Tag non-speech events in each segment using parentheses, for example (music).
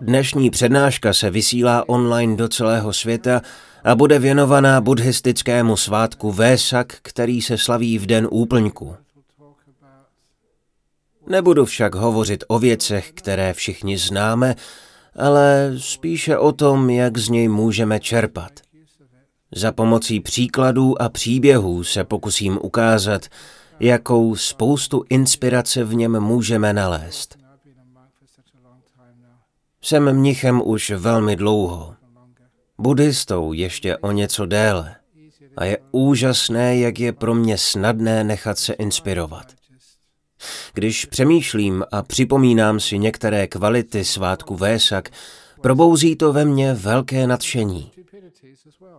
Dnešní přednáška se vysílá online do celého světa a bude věnovaná buddhistickému svátku Vésak, který se slaví v den úplňku. Nebudu však hovořit o věcech, které všichni známe, ale spíše o tom, jak z něj můžeme čerpat. Za pomocí příkladů a příběhů se pokusím ukázat, jakou spoustu inspirace v něm můžeme nalézt. Jsem mnichem už velmi dlouho. Buddhistou ještě o něco déle. A je úžasné, jak je pro mě snadné nechat se inspirovat. Když přemýšlím a připomínám si některé kvality svátku Vésak, probouzí to ve mně velké nadšení.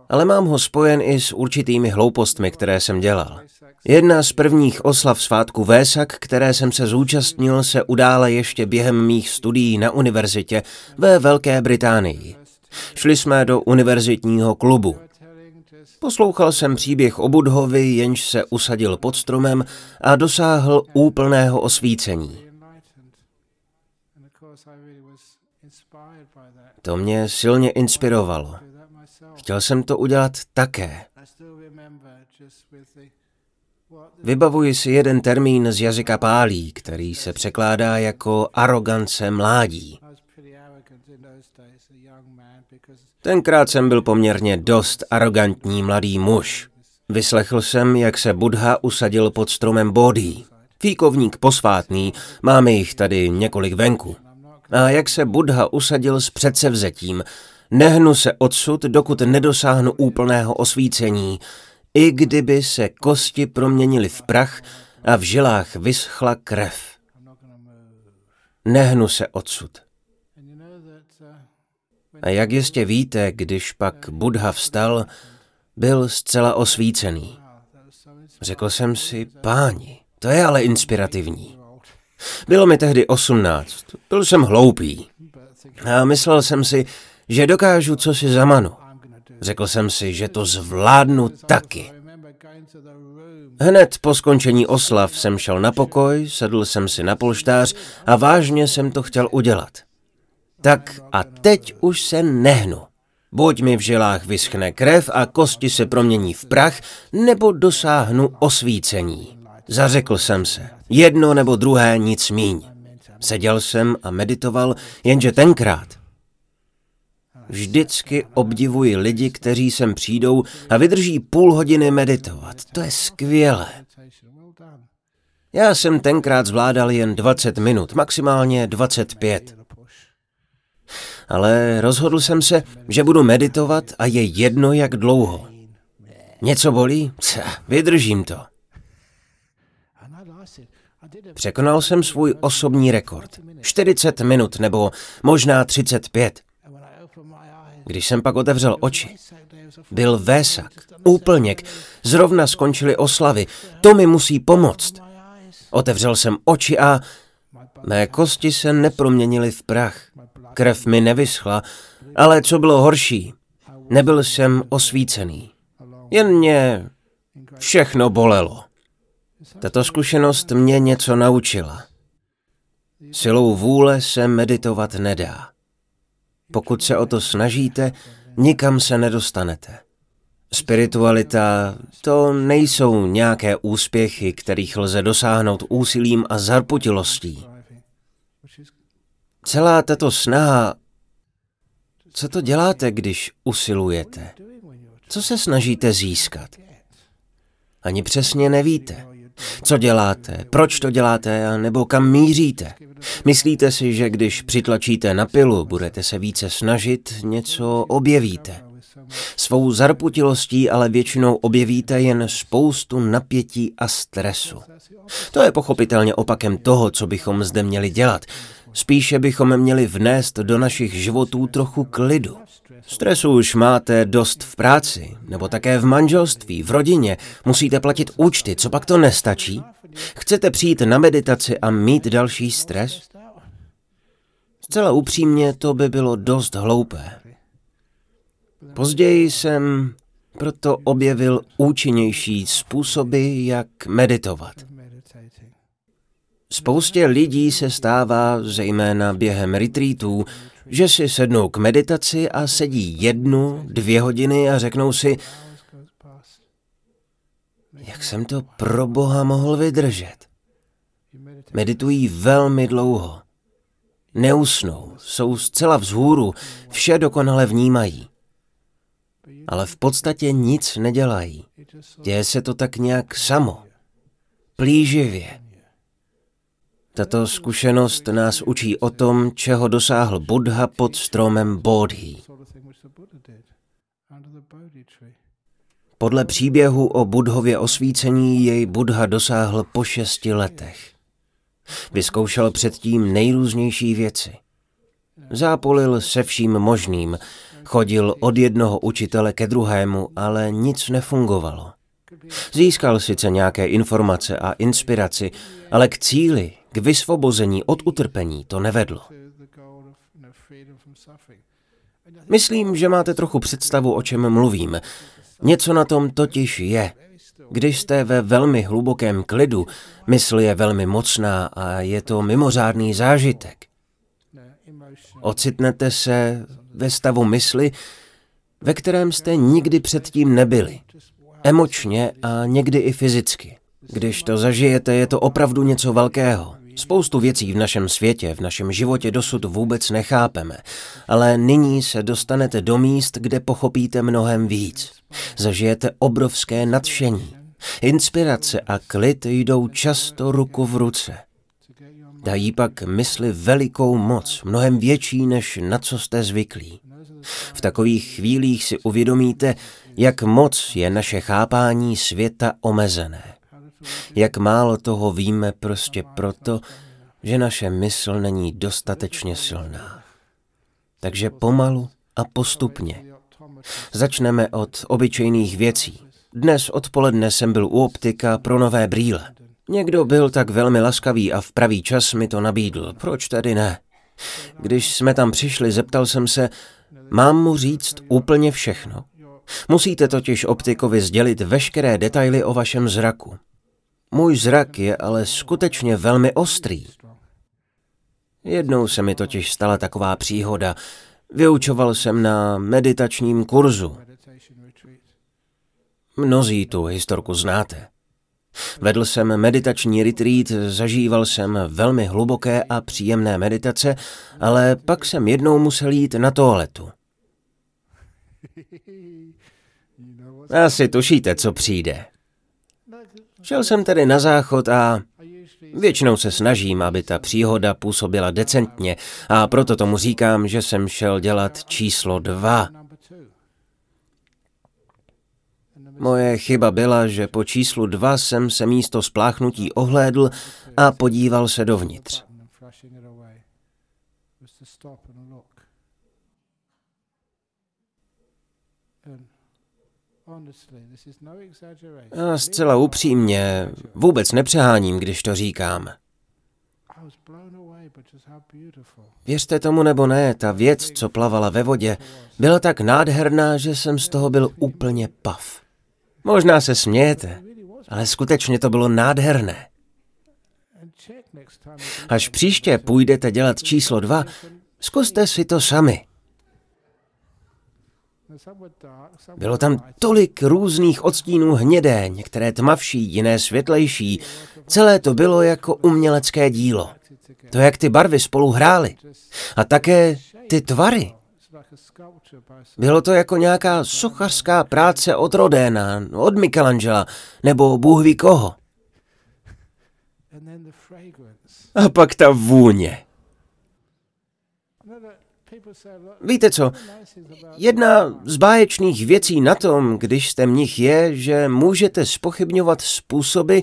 Ale mám ho spojen i s určitými hloupostmi, které jsem dělal. Jedna z prvních oslav svátku Vésak, které jsem se zúčastnil, se udála ještě během mých studií na univerzitě ve Velké Británii. Šli jsme do univerzitního klubu. Poslouchal jsem příběh o Budhovi, jenž se usadil pod stromem a dosáhl úplného osvícení. To mě silně inspirovalo. Chtěl jsem to udělat také. Vybavuji si jeden termín z jazyka pálí, který se překládá jako arogance mládí. Tenkrát jsem byl poměrně dost arrogantní mladý muž. Vyslechl jsem, jak se Budha usadil pod stromem Bodhi. Fíkovník posvátný, máme jich tady několik venku. A jak se Budha usadil s předsevzetím, nehnu se odsud, dokud nedosáhnu úplného osvícení, i kdyby se kosti proměnily v prach a v žilách vyschla krev. Nehnu se odsud. A jak jistě víte, když pak Buddha vstal, byl zcela osvícený. Řekl jsem si, páni, to je ale inspirativní. Bylo mi tehdy osmnáct, byl jsem hloupý. A myslel jsem si, že dokážu co si zamanu. Řekl jsem si, že to zvládnu taky. Hned po skončení oslav jsem šel na pokoj, sedl jsem si na polštář a vážně jsem to chtěl udělat. Tak a teď už se nehnu. Buď mi v žilách vyschne krev a kosti se promění v prach, nebo dosáhnu osvícení. Zařekl jsem se, jedno nebo druhé nic míň. Seděl jsem a meditoval, jenže tenkrát Vždycky obdivuji lidi, kteří sem přijdou a vydrží půl hodiny meditovat. To je skvělé. Já jsem tenkrát zvládal jen 20 minut, maximálně 25. Ale rozhodl jsem se, že budu meditovat a je jedno, jak dlouho. Něco bolí? Ca, vydržím to. Překonal jsem svůj osobní rekord. 40 minut nebo možná 35. Když jsem pak otevřel oči, byl Vésak, úplněk, zrovna skončily oslavy, to mi musí pomoct. Otevřel jsem oči a mé kosti se neproměnily v prach. Krev mi nevyschla, ale co bylo horší, nebyl jsem osvícený. Jen mě všechno bolelo. Tato zkušenost mě něco naučila. Silou vůle se meditovat nedá. Pokud se o to snažíte, nikam se nedostanete. Spiritualita to nejsou nějaké úspěchy, kterých lze dosáhnout úsilím a zarputilostí. Celá tato snaha, co to děláte, když usilujete? Co se snažíte získat? Ani přesně nevíte. Co děláte, proč to děláte, nebo kam míříte. Myslíte si, že když přitlačíte na pilu, budete se více snažit, něco objevíte. Svou zarputilostí ale většinou objevíte jen spoustu napětí a stresu. To je pochopitelně opakem toho, co bychom zde měli dělat. Spíše bychom měli vnést do našich životů trochu klidu. Stresu už máte dost v práci, nebo také v manželství, v rodině. Musíte platit účty, co pak to nestačí? Chcete přijít na meditaci a mít další stres? Zcela upřímně to by bylo dost hloupé. Později jsem proto objevil účinnější způsoby, jak meditovat. Spoustě lidí se stává, zejména během retreatů, že si sednou k meditaci a sedí jednu, dvě hodiny a řeknou si, jak jsem to pro boha mohl vydržet. Meditují velmi dlouho. Neusnou, jsou zcela vzhůru, vše dokonale vnímají. Ale v podstatě nic nedělají. Děje se to tak nějak samo. Plíživě. Tato zkušenost nás učí o tom, čeho dosáhl Buddha pod stromem Bodhi. Podle příběhu o Budhově osvícení jej Buddha dosáhl po šesti letech. Vyzkoušel předtím nejrůznější věci. Zápolil se vším možným, chodil od jednoho učitele ke druhému, ale nic nefungovalo. Získal sice nějaké informace a inspiraci, ale k cíli, k vysvobození od utrpení to nevedlo. Myslím, že máte trochu představu, o čem mluvím. Něco na tom totiž je. Když jste ve velmi hlubokém klidu, mysl je velmi mocná a je to mimořádný zážitek. Ocitnete se ve stavu mysli, ve kterém jste nikdy předtím nebyli. Emočně a někdy i fyzicky. Když to zažijete, je to opravdu něco velkého. Spoustu věcí v našem světě, v našem životě dosud vůbec nechápeme, ale nyní se dostanete do míst, kde pochopíte mnohem víc. Zažijete obrovské nadšení. Inspirace a klid jdou často ruku v ruce. Dají pak mysli velikou moc, mnohem větší, než na co jste zvyklí. V takových chvílích si uvědomíte, jak moc je naše chápání světa omezené. Jak málo toho víme prostě proto, že naše mysl není dostatečně silná. Takže pomalu a postupně. Začneme od obyčejných věcí. Dnes odpoledne jsem byl u optika pro nové brýle. Někdo byl tak velmi laskavý a v pravý čas mi to nabídl. Proč tedy ne? Když jsme tam přišli, zeptal jsem se, mám mu říct úplně všechno. Musíte totiž optikovi sdělit veškeré detaily o vašem zraku. Můj zrak je ale skutečně velmi ostrý. Jednou se mi totiž stala taková příhoda. Vyučoval jsem na meditačním kurzu. Mnozí tu historku znáte. Vedl jsem meditační retreat, zažíval jsem velmi hluboké a příjemné meditace, ale pak jsem jednou musel jít na toaletu. Asi tušíte, co přijde. Šel jsem tedy na záchod a většinou se snažím, aby ta příhoda působila decentně a proto tomu říkám, že jsem šel dělat číslo dva. Moje chyba byla, že po číslu dva jsem se místo spláchnutí ohlédl a podíval se dovnitř. A zcela upřímně, vůbec nepřeháním, když to říkám. Věřte tomu nebo ne, ta věc, co plavala ve vodě, byla tak nádherná, že jsem z toho byl úplně pav. Možná se smějete, ale skutečně to bylo nádherné. Až příště půjdete dělat číslo dva, zkuste si to sami. Bylo tam tolik různých odstínů hnědé, některé tmavší, jiné světlejší. Celé to bylo jako umělecké dílo. To, jak ty barvy spolu hrály. A také ty tvary. Bylo to jako nějaká sochařská práce od Rodéna, od Michelangela, nebo Bůh ví koho. A pak ta vůně. Víte co, jedna z báječných věcí na tom, když jste mnich je, že můžete spochybňovat způsoby,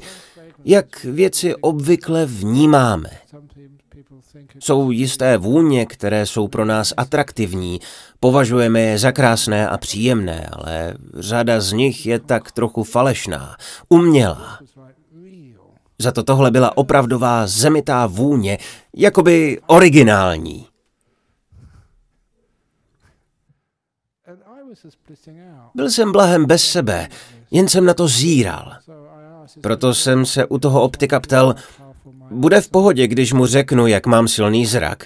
jak věci obvykle vnímáme. Jsou jisté vůně, které jsou pro nás atraktivní, považujeme je za krásné a příjemné, ale řada z nich je tak trochu falešná, umělá. Za to tohle byla opravdová zemitá vůně, jakoby originální. Byl jsem blahem bez sebe, jen jsem na to zíral. Proto jsem se u toho optika ptal, Bude v pohodě, když mu řeknu, jak mám silný zrak?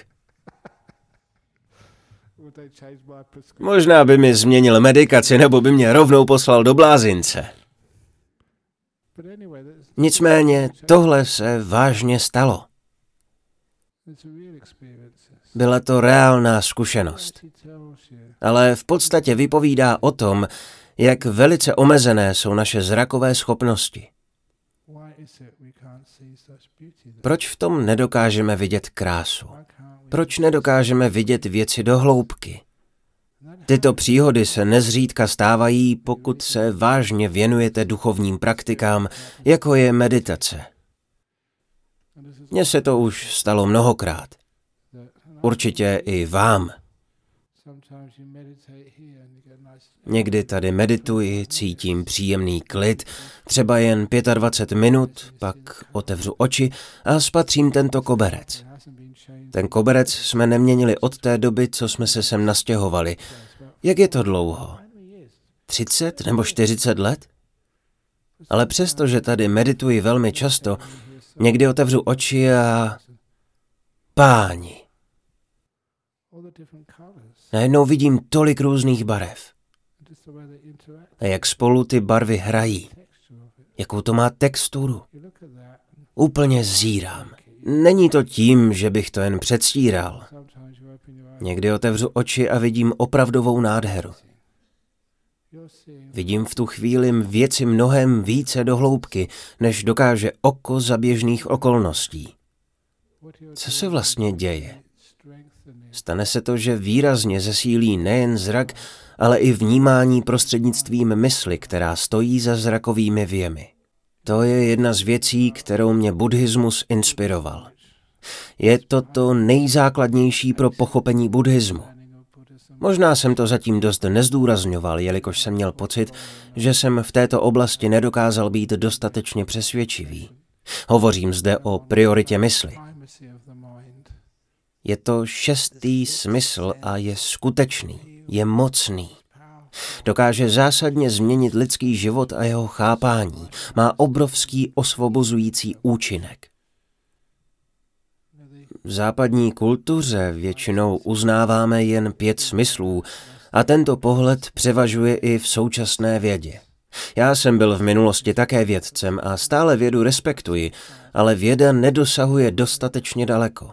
Možná by mi změnil medikaci, nebo by mě rovnou poslal do blázince. Nicméně tohle se vážně stalo. Byla to reálná zkušenost. Ale v podstatě vypovídá o tom, jak velice omezené jsou naše zrakové schopnosti. Proč v tom nedokážeme vidět krásu? Proč nedokážeme vidět věci do hloubky? Tyto příhody se nezřídka stávají, pokud se vážně věnujete duchovním praktikám, jako je meditace. Mně se to už stalo mnohokrát. Určitě i vám. Někdy tady medituji, cítím příjemný klid, třeba jen 25 minut, pak otevřu oči a spatřím tento koberec. Ten koberec jsme neměnili od té doby, co jsme se sem nastěhovali. Jak je to dlouho? 30 nebo 40 let? Ale přesto, že tady medituji velmi často, někdy otevřu oči a... Páni. Najednou vidím tolik různých barev. A jak spolu ty barvy hrají. Jakou to má texturu. Úplně zírám. Není to tím, že bych to jen předstíral. Někdy otevřu oči a vidím opravdovou nádheru. Vidím v tu chvíli věci mnohem více do hloubky, než dokáže oko za běžných okolností. Co se vlastně děje? Stane se to, že výrazně zesílí nejen zrak, ale i vnímání prostřednictvím mysli, která stojí za zrakovými věmi. To je jedna z věcí, kterou mě buddhismus inspiroval. Je to to nejzákladnější pro pochopení buddhismu. Možná jsem to zatím dost nezdůrazňoval, jelikož jsem měl pocit, že jsem v této oblasti nedokázal být dostatečně přesvědčivý. Hovořím zde o prioritě mysli. Je to šestý smysl a je skutečný, je mocný. Dokáže zásadně změnit lidský život a jeho chápání. Má obrovský osvobozující účinek. V západní kultuře většinou uznáváme jen pět smyslů a tento pohled převažuje i v současné vědě. Já jsem byl v minulosti také vědcem a stále vědu respektuji, ale věda nedosahuje dostatečně daleko.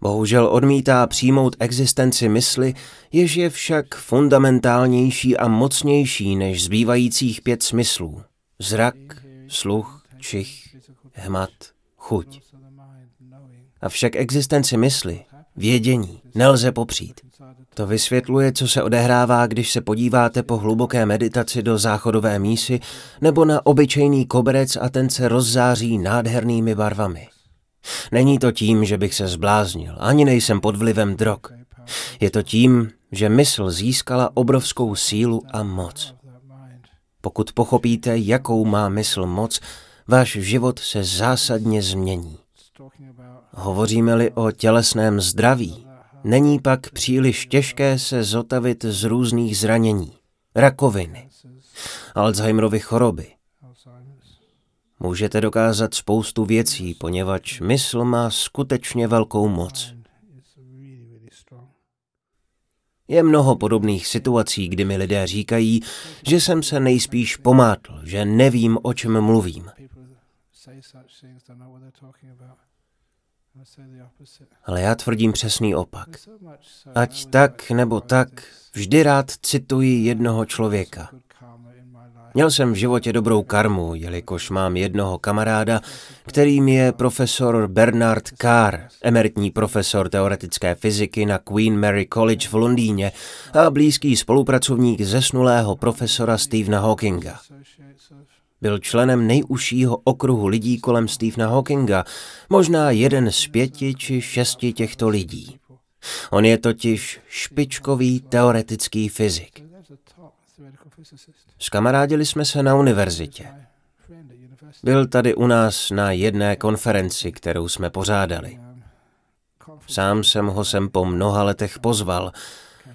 Bohužel odmítá přijmout existenci mysli, jež je však fundamentálnější a mocnější než zbývajících pět smyslů. Zrak, sluch, čich, hmat, chuť. Avšak existenci mysli, vědění, nelze popřít. To vysvětluje, co se odehrává, když se podíváte po hluboké meditaci do záchodové mísy nebo na obyčejný koberec a ten se rozzáří nádhernými barvami. Není to tím, že bych se zbláznil, ani nejsem pod vlivem drog. Je to tím, že mysl získala obrovskou sílu a moc. Pokud pochopíte, jakou má mysl moc, váš život se zásadně změní. Hovoříme-li o tělesném zdraví, není pak příliš těžké se zotavit z různých zranění, rakoviny, Alzheimerovy choroby, Můžete dokázat spoustu věcí, poněvadž mysl má skutečně velkou moc. Je mnoho podobných situací, kdy mi lidé říkají, že jsem se nejspíš pomátl, že nevím, o čem mluvím. Ale já tvrdím přesný opak. Ať tak nebo tak, vždy rád cituji jednoho člověka. Měl jsem v životě dobrou karmu, jelikož mám jednoho kamaráda, kterým je profesor Bernard Carr, emeritní profesor teoretické fyziky na Queen Mary College v Londýně a blízký spolupracovník zesnulého profesora Stephena Hawkinga. Byl členem nejužšího okruhu lidí kolem Stephena Hawkinga, možná jeden z pěti či šesti těchto lidí. On je totiž špičkový teoretický fyzik. Skamarádili jsme se na univerzitě. Byl tady u nás na jedné konferenci, kterou jsme pořádali. Sám jsem ho sem po mnoha letech pozval.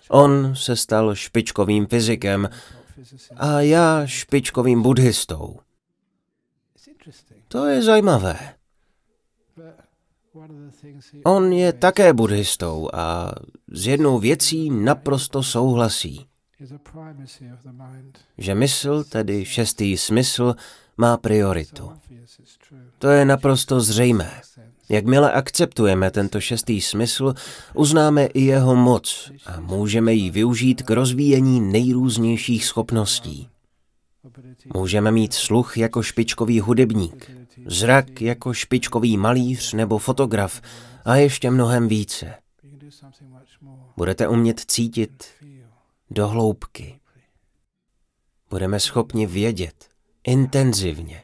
On se stal špičkovým fyzikem a já špičkovým buddhistou. To je zajímavé. On je také buddhistou a s jednou věcí naprosto souhlasí. Že mysl, tedy šestý smysl, má prioritu. To je naprosto zřejmé. Jakmile akceptujeme tento šestý smysl, uznáme i jeho moc a můžeme ji využít k rozvíjení nejrůznějších schopností. Můžeme mít sluch jako špičkový hudebník, zrak jako špičkový malíř nebo fotograf a ještě mnohem více. Budete umět cítit do hloubky. Budeme schopni vědět intenzivně.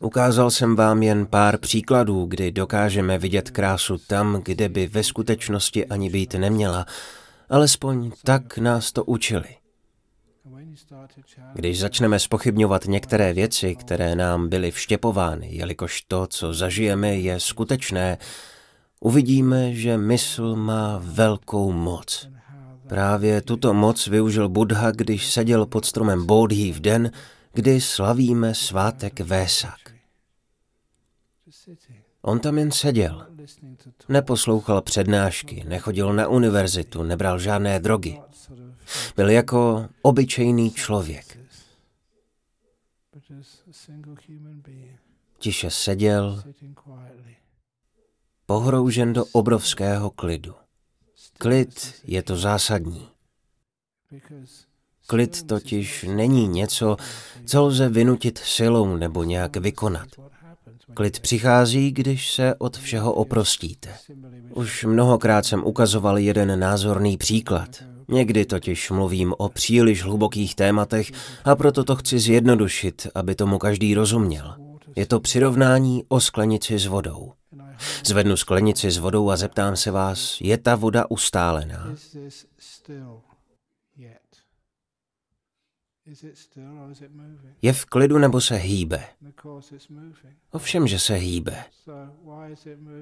Ukázal jsem vám jen pár příkladů, kdy dokážeme vidět krásu tam, kde by ve skutečnosti ani být neměla. Alespoň tak nás to učili. Když začneme spochybňovat některé věci, které nám byly vštěpovány, jelikož to, co zažijeme, je skutečné, uvidíme, že mysl má velkou moc. Právě tuto moc využil Buddha, když seděl pod stromem Bodhi v den, kdy slavíme svátek Vésak. On tam jen seděl. Neposlouchal přednášky, nechodil na univerzitu, nebral žádné drogy. Byl jako obyčejný člověk. Tiše seděl, pohroužen do obrovského klidu. Klid je to zásadní. Klid totiž není něco, co lze vynutit silou nebo nějak vykonat. Klid přichází, když se od všeho oprostíte. Už mnohokrát jsem ukazoval jeden názorný příklad. Někdy totiž mluvím o příliš hlubokých tématech a proto to chci zjednodušit, aby tomu každý rozuměl. Je to přirovnání o sklenici s vodou. Zvednu sklenici s vodou a zeptám se vás, je ta voda ustálená? Je v klidu nebo se hýbe? Ovšem, že se hýbe.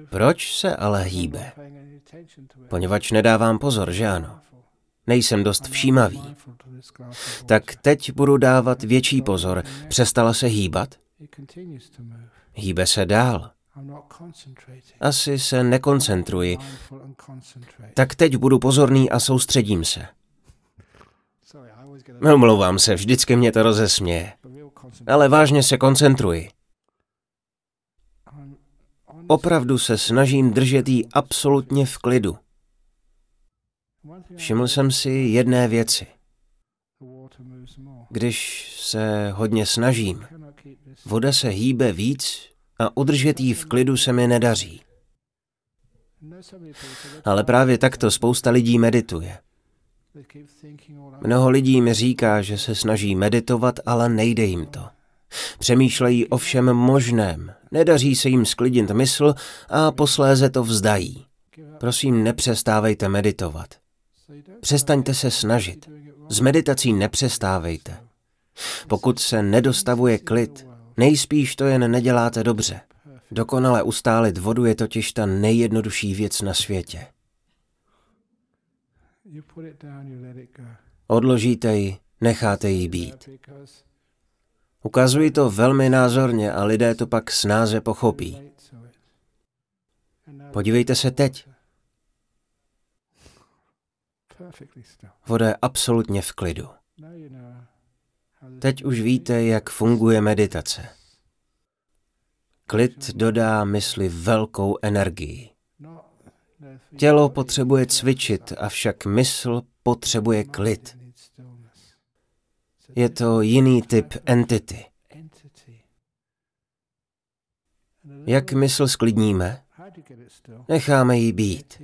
Proč se ale hýbe? Poněvadž nedávám pozor, že ano? Nejsem dost všímavý. Tak teď budu dávat větší pozor. Přestala se hýbat? Hýbe se dál. Asi se nekoncentruji. Tak teď budu pozorný a soustředím se. Omlouvám se, vždycky mě to rozesměje. Ale vážně se koncentruji. Opravdu se snažím držet jí absolutně v klidu. Všiml jsem si jedné věci. Když se hodně snažím, voda se hýbe víc a udržet jí v klidu se mi nedaří. Ale právě takto spousta lidí medituje. Mnoho lidí mi říká, že se snaží meditovat, ale nejde jim to. Přemýšlejí o všem možném, nedaří se jim sklidit mysl a posléze to vzdají. Prosím, nepřestávejte meditovat. Přestaňte se snažit. S meditací nepřestávejte. Pokud se nedostavuje klid, nejspíš to jen neděláte dobře. Dokonale ustálit vodu je totiž ta nejjednodušší věc na světě. Odložíte ji, necháte ji být. Ukazují to velmi názorně a lidé to pak snáze pochopí. Podívejte se teď. Voda je absolutně v klidu. Teď už víte, jak funguje meditace. Klid dodá mysli velkou energii. Tělo potřebuje cvičit, avšak mysl potřebuje klid. Je to jiný typ entity. Jak mysl sklidníme? Necháme ji být.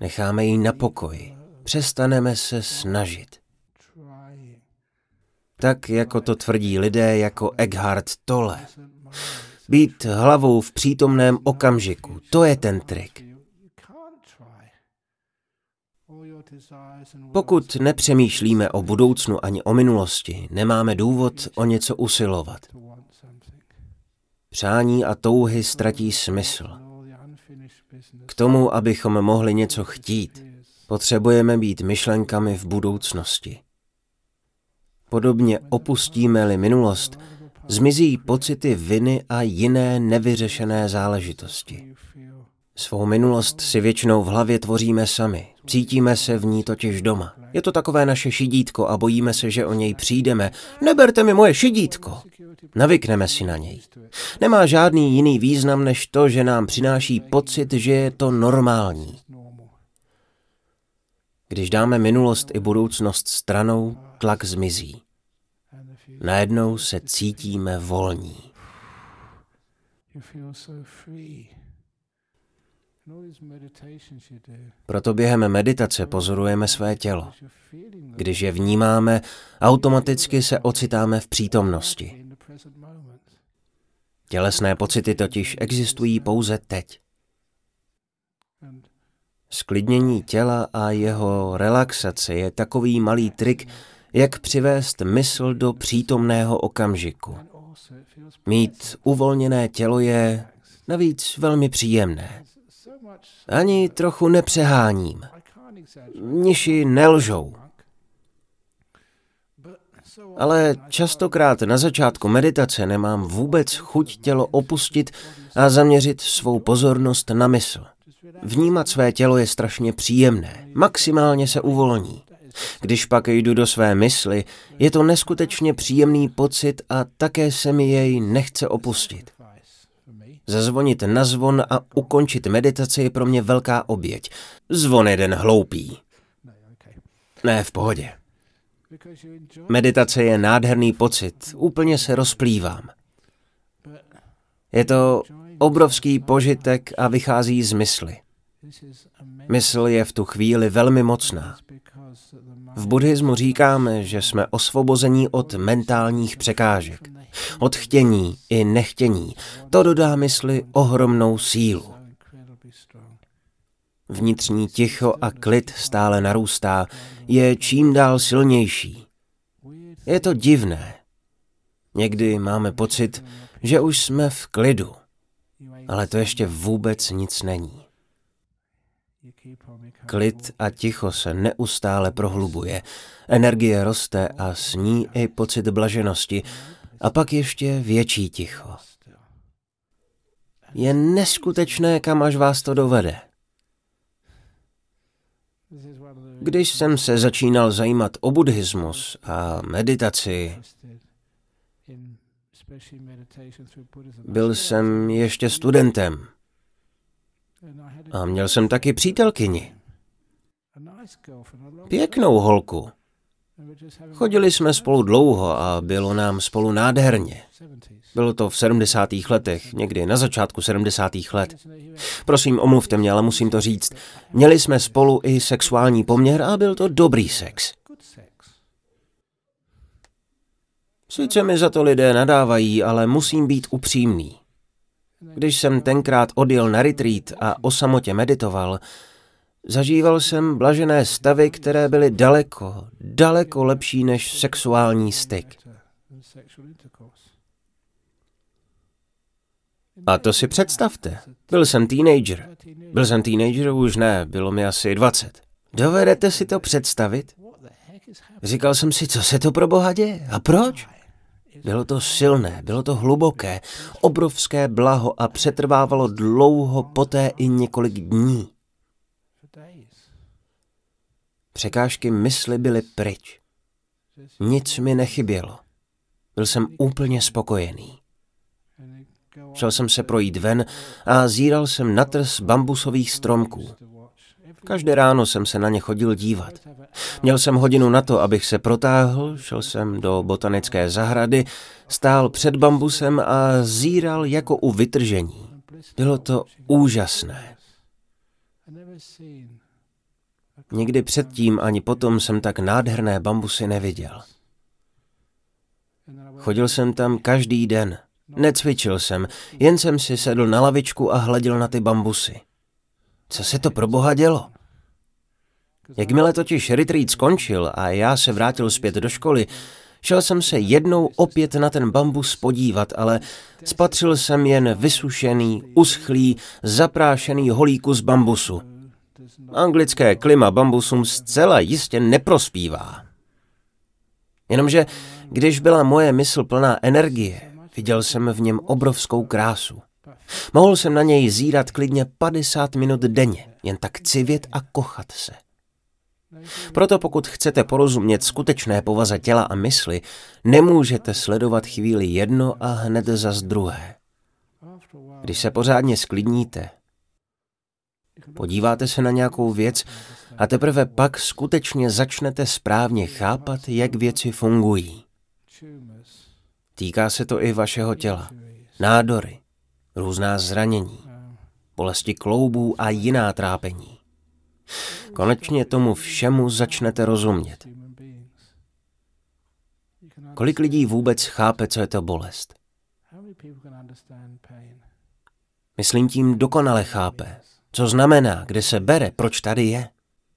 Necháme ji na pokoji. Přestaneme se snažit. Tak, jako to tvrdí lidé jako Eckhart Tolle. Být hlavou v přítomném okamžiku, to je ten trik. Pokud nepřemýšlíme o budoucnu ani o minulosti, nemáme důvod o něco usilovat. Přání a touhy ztratí smysl. K tomu, abychom mohli něco chtít, potřebujeme být myšlenkami v budoucnosti. Podobně opustíme-li minulost, Zmizí pocity viny a jiné nevyřešené záležitosti. Svou minulost si většinou v hlavě tvoříme sami. Cítíme se v ní totiž doma. Je to takové naše šidítko a bojíme se, že o něj přijdeme. Neberte mi moje šidítko. Navykneme si na něj. Nemá žádný jiný význam, než to, že nám přináší pocit, že je to normální. Když dáme minulost i budoucnost stranou, tlak zmizí. Najednou se cítíme volní. Proto během meditace pozorujeme své tělo. Když je vnímáme, automaticky se ocitáme v přítomnosti. Tělesné pocity totiž existují pouze teď. Sklidnění těla a jeho relaxace je takový malý trik, jak přivést mysl do přítomného okamžiku. Mít uvolněné tělo je navíc velmi příjemné. Ani trochu nepřeháním. Mniši nelžou. Ale častokrát na začátku meditace nemám vůbec chuť tělo opustit a zaměřit svou pozornost na mysl. Vnímat své tělo je strašně příjemné, maximálně se uvolní. Když pak jdu do své mysli, je to neskutečně příjemný pocit a také se mi jej nechce opustit. Zazvonit na zvon a ukončit meditaci je pro mě velká oběť. Zvon jeden hloupý. Ne, v pohodě. Meditace je nádherný pocit, úplně se rozplývám. Je to obrovský požitek a vychází z mysli. Mysl je v tu chvíli velmi mocná. V buddhismu říkáme, že jsme osvobození od mentálních překážek, od chtění i nechtění. To dodá mysli ohromnou sílu. Vnitřní ticho a klid stále narůstá, je čím dál silnější. Je to divné. Někdy máme pocit, že už jsme v klidu, ale to ještě vůbec nic není. Klid a ticho se neustále prohlubuje, energie roste a s ní i pocit blaženosti a pak ještě větší ticho. Je neskutečné, kam až vás to dovede. Když jsem se začínal zajímat o buddhismus a meditaci, byl jsem ještě studentem. A měl jsem taky přítelkyni. Pěknou holku. Chodili jsme spolu dlouho a bylo nám spolu nádherně. Bylo to v 70. letech, někdy na začátku 70. let. Prosím, omluvte mě, ale musím to říct. Měli jsme spolu i sexuální poměr a byl to dobrý sex. Sice mi za to lidé nadávají, ale musím být upřímný. Když jsem tenkrát odjel na retreat a o samotě meditoval, zažíval jsem blažené stavy, které byly daleko, daleko lepší než sexuální styk. A to si představte. Byl jsem teenager. Byl jsem teenager už ne, bylo mi asi 20. Dovedete si to představit? Říkal jsem si, co se to pro boha děje a proč? Bylo to silné, bylo to hluboké, obrovské blaho a přetrvávalo dlouho poté i několik dní. Překážky mysli byly pryč. Nic mi nechybělo. Byl jsem úplně spokojený. Šel jsem se projít ven a zíral jsem na trs bambusových stromků. Každé ráno jsem se na ně chodil dívat. Měl jsem hodinu na to, abych se protáhl, šel jsem do botanické zahrady, stál před bambusem a zíral jako u vytržení. Bylo to úžasné. Nikdy předtím ani potom jsem tak nádherné bambusy neviděl. Chodil jsem tam každý den. Necvičil jsem, jen jsem si sedl na lavičku a hleděl na ty bambusy. Co se to pro boha dělo? Jakmile totiž retreat skončil a já se vrátil zpět do školy, šel jsem se jednou opět na ten bambus podívat, ale spatřil jsem jen vysušený, uschlý, zaprášený holý kus bambusu. Anglické klima bambusům zcela jistě neprospívá. Jenomže, když byla moje mysl plná energie, Viděl jsem v něm obrovskou krásu. Mohl jsem na něj zírat klidně 50 minut denně, jen tak civět a kochat se. Proto pokud chcete porozumět skutečné povaze těla a mysli, nemůžete sledovat chvíli jedno a hned za druhé. Když se pořádně sklidníte, podíváte se na nějakou věc a teprve pak skutečně začnete správně chápat, jak věci fungují. Týká se to i vašeho těla. Nádory, různá zranění, bolesti kloubů a jiná trápení. Konečně tomu všemu začnete rozumět. Kolik lidí vůbec chápe, co je to bolest? Myslím tím dokonale chápe. Co znamená, kde se bere, proč tady je.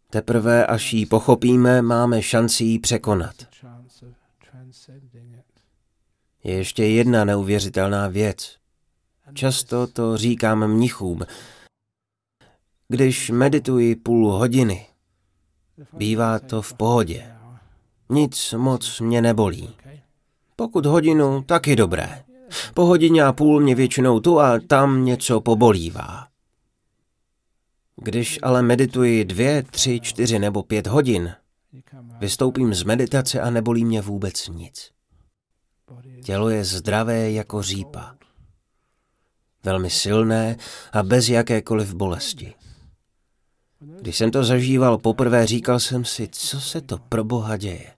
Teprve až ji pochopíme, máme šanci ji překonat. Je ještě jedna neuvěřitelná věc. Často to říkám mnichům. Když medituji půl hodiny, bývá to v pohodě. Nic moc mě nebolí. Pokud hodinu, taky dobré. Po hodině a půl mě většinou tu a tam něco pobolívá. Když ale medituji dvě, tři, čtyři nebo pět hodin, vystoupím z meditace a nebolí mě vůbec nic. Tělo je zdravé jako řípa. Velmi silné a bez jakékoliv bolesti. Když jsem to zažíval poprvé, říkal jsem si, co se to pro boha děje.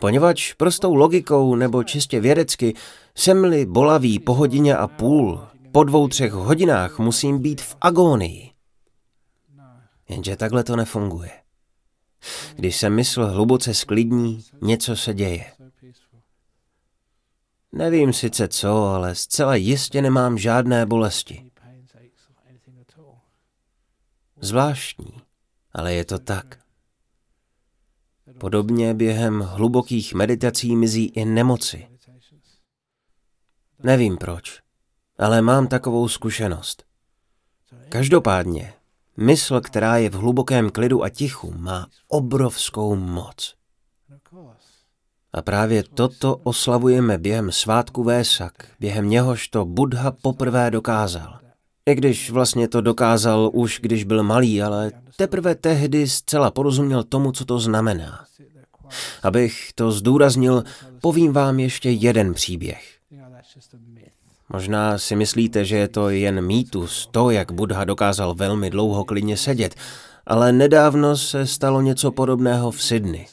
Poněvadž prostou logikou nebo čistě vědecky jsem-li bolavý po hodině a půl, po dvou, třech hodinách musím být v agónii. Jenže takhle to nefunguje. Když se mysl hluboce sklidní, něco se děje. Nevím sice co, ale zcela jistě nemám žádné bolesti. Zvláštní, ale je to tak. Podobně během hlubokých meditací mizí i nemoci. Nevím proč, ale mám takovou zkušenost. Každopádně, mysl, která je v hlubokém klidu a tichu, má obrovskou moc. A právě toto oslavujeme během svátku Vésak, během něhož to Buddha poprvé dokázal. I když vlastně to dokázal už, když byl malý, ale teprve tehdy zcela porozuměl tomu, co to znamená. Abych to zdůraznil, povím vám ještě jeden příběh. Možná si myslíte, že je to jen mýtus, to, jak Buddha dokázal velmi dlouho klidně sedět, ale nedávno se stalo něco podobného v Sydney.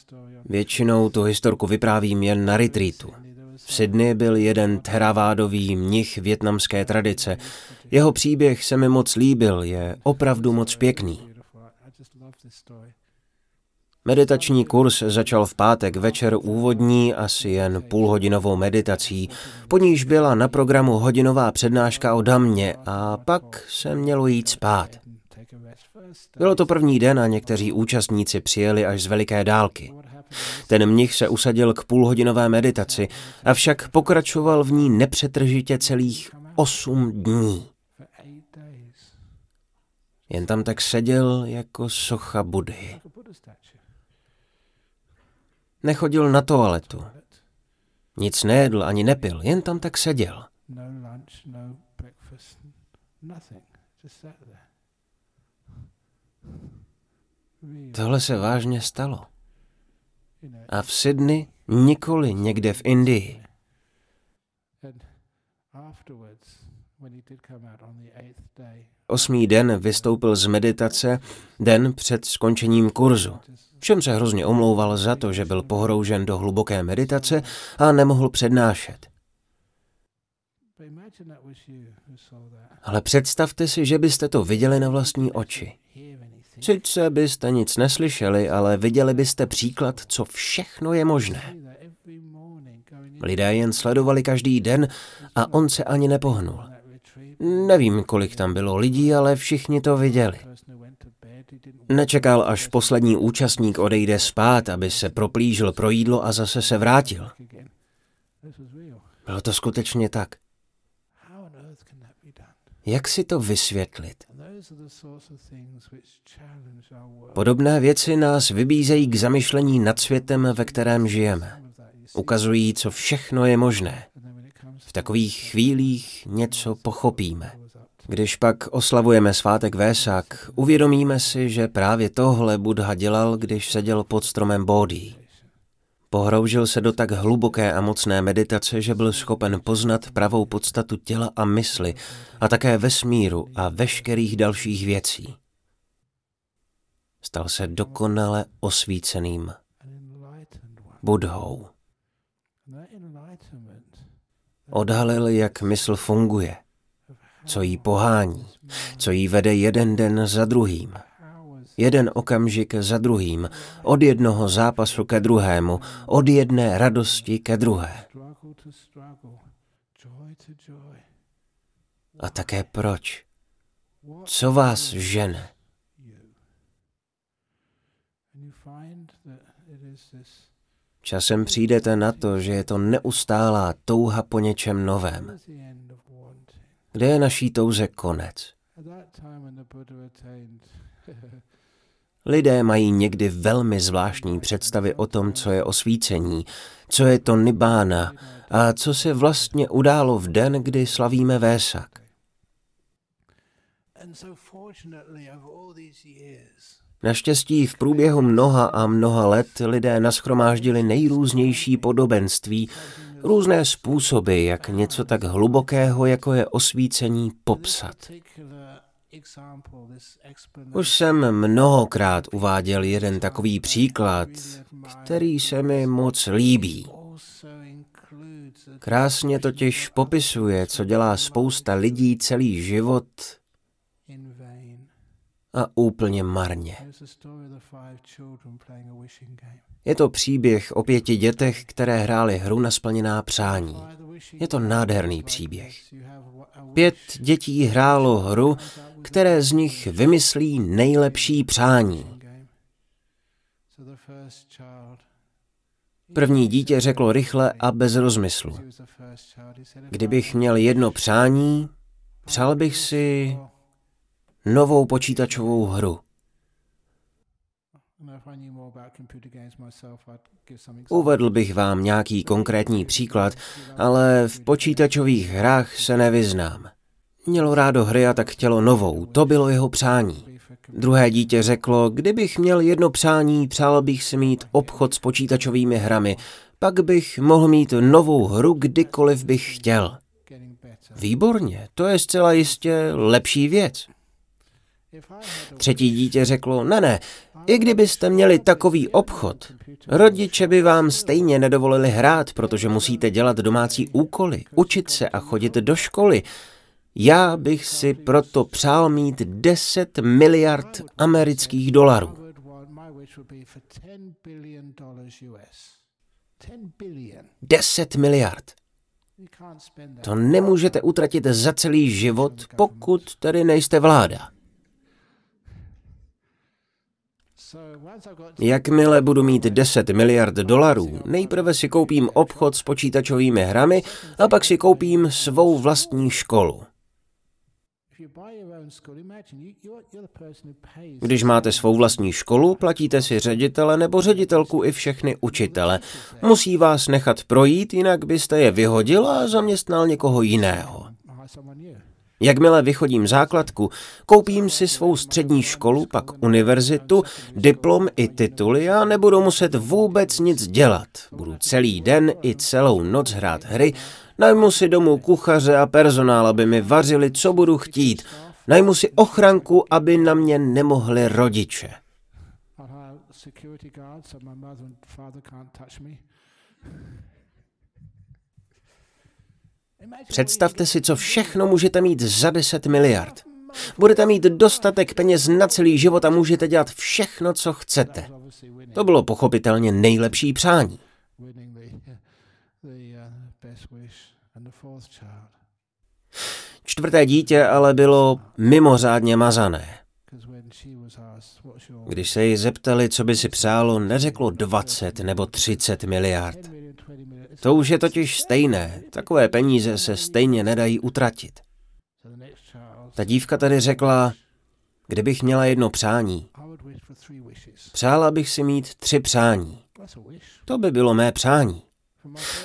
Většinou tu historku vyprávím jen na retreatu. V Sydney byl jeden teravádový mnich větnamské tradice. Jeho příběh se mi moc líbil, je opravdu moc pěkný. Meditační kurz začal v pátek večer úvodní asi jen půlhodinovou meditací, po níž byla na programu hodinová přednáška o damě a pak se mělo jít spát. Bylo to první den a někteří účastníci přijeli až z veliké dálky. Ten mnich se usadil k půlhodinové meditaci, avšak pokračoval v ní nepřetržitě celých osm dní. Jen tam tak seděl jako socha Budhy. Nechodil na toaletu. Nic nejedl ani nepil, jen tam tak seděl. Tohle se vážně stalo. A v Sydney nikoli někde v Indii. Osmý den vystoupil z meditace den před skončením kurzu. Všem se hrozně omlouval za to, že byl pohroužen do hluboké meditace a nemohl přednášet. Ale představte si, že byste to viděli na vlastní oči. Sice byste nic neslyšeli, ale viděli byste příklad, co všechno je možné. Lidé jen sledovali každý den a on se ani nepohnul. Nevím, kolik tam bylo lidí, ale všichni to viděli. Nečekal, až poslední účastník odejde spát, aby se proplížil pro jídlo a zase se vrátil. Bylo to skutečně tak. Jak si to vysvětlit? Podobné věci nás vybízejí k zamyšlení nad světem, ve kterém žijeme. Ukazují, co všechno je možné. V takových chvílích něco pochopíme. Když pak oslavujeme svátek Vésák, uvědomíme si, že právě tohle Buddha dělal, když seděl pod stromem Bodhi. Pohroužil se do tak hluboké a mocné meditace, že byl schopen poznat pravou podstatu těla a mysli a také vesmíru a veškerých dalších věcí. Stal se dokonale osvíceným Budhou. Odhalil, jak mysl funguje, co jí pohání, co jí vede jeden den za druhým. Jeden okamžik za druhým, od jednoho zápasu ke druhému, od jedné radosti ke druhé. A také proč? Co vás žene? Časem přijdete na to, že je to neustálá touha po něčem novém. Kde je naší touze konec? (laughs) Lidé mají někdy velmi zvláštní představy o tom, co je osvícení, co je to nibána a co se vlastně událo v den, kdy slavíme Vésak. Naštěstí v průběhu mnoha a mnoha let lidé naschromáždili nejrůznější podobenství, různé způsoby, jak něco tak hlubokého, jako je osvícení, popsat. Už jsem mnohokrát uváděl jeden takový příklad, který se mi moc líbí. Krásně totiž popisuje, co dělá spousta lidí celý život a úplně marně. Je to příběh o pěti dětech, které hrály hru na splněná přání. Je to nádherný příběh. Pět dětí hrálo hru, které z nich vymyslí nejlepší přání. První dítě řeklo rychle a bez rozmyslu. Kdybych měl jedno přání, přál bych si novou počítačovou hru. Uvedl bych vám nějaký konkrétní příklad, ale v počítačových hrách se nevyznám. Mělo rádo hry a tak chtělo novou, to bylo jeho přání. Druhé dítě řeklo, kdybych měl jedno přání, přál bych si mít obchod s počítačovými hrami, pak bych mohl mít novou hru kdykoliv bych chtěl. Výborně, to je zcela jistě lepší věc. Třetí dítě řeklo, ne, ne, i kdybyste měli takový obchod, rodiče by vám stejně nedovolili hrát, protože musíte dělat domácí úkoly, učit se a chodit do školy. Já bych si proto přál mít 10 miliard amerických dolarů. 10 miliard. To nemůžete utratit za celý život, pokud tedy nejste vláda. Jakmile budu mít 10 miliard dolarů, nejprve si koupím obchod s počítačovými hrami a pak si koupím svou vlastní školu. Když máte svou vlastní školu, platíte si ředitele nebo ředitelku i všechny učitele. Musí vás nechat projít, jinak byste je vyhodil a zaměstnal někoho jiného. Jakmile vychodím základku, koupím si svou střední školu, pak univerzitu, diplom i tituly a nebudu muset vůbec nic dělat. Budu celý den i celou noc hrát hry, najmu si domů kuchaře a personál, aby mi vařili, co budu chtít. Najmu si ochranku, aby na mě nemohli rodiče. Představte si, co všechno můžete mít za 10 miliard. Budete mít dostatek peněz na celý život a můžete dělat všechno, co chcete. To bylo pochopitelně nejlepší přání. Čtvrté dítě ale bylo mimořádně mazané. Když se jí zeptali, co by si přálo, neřeklo 20 nebo 30 miliard. To už je totiž stejné. Takové peníze se stejně nedají utratit. Ta dívka tady řekla, Kdybych měla jedno přání, přála bych si mít tři přání. To by bylo mé přání.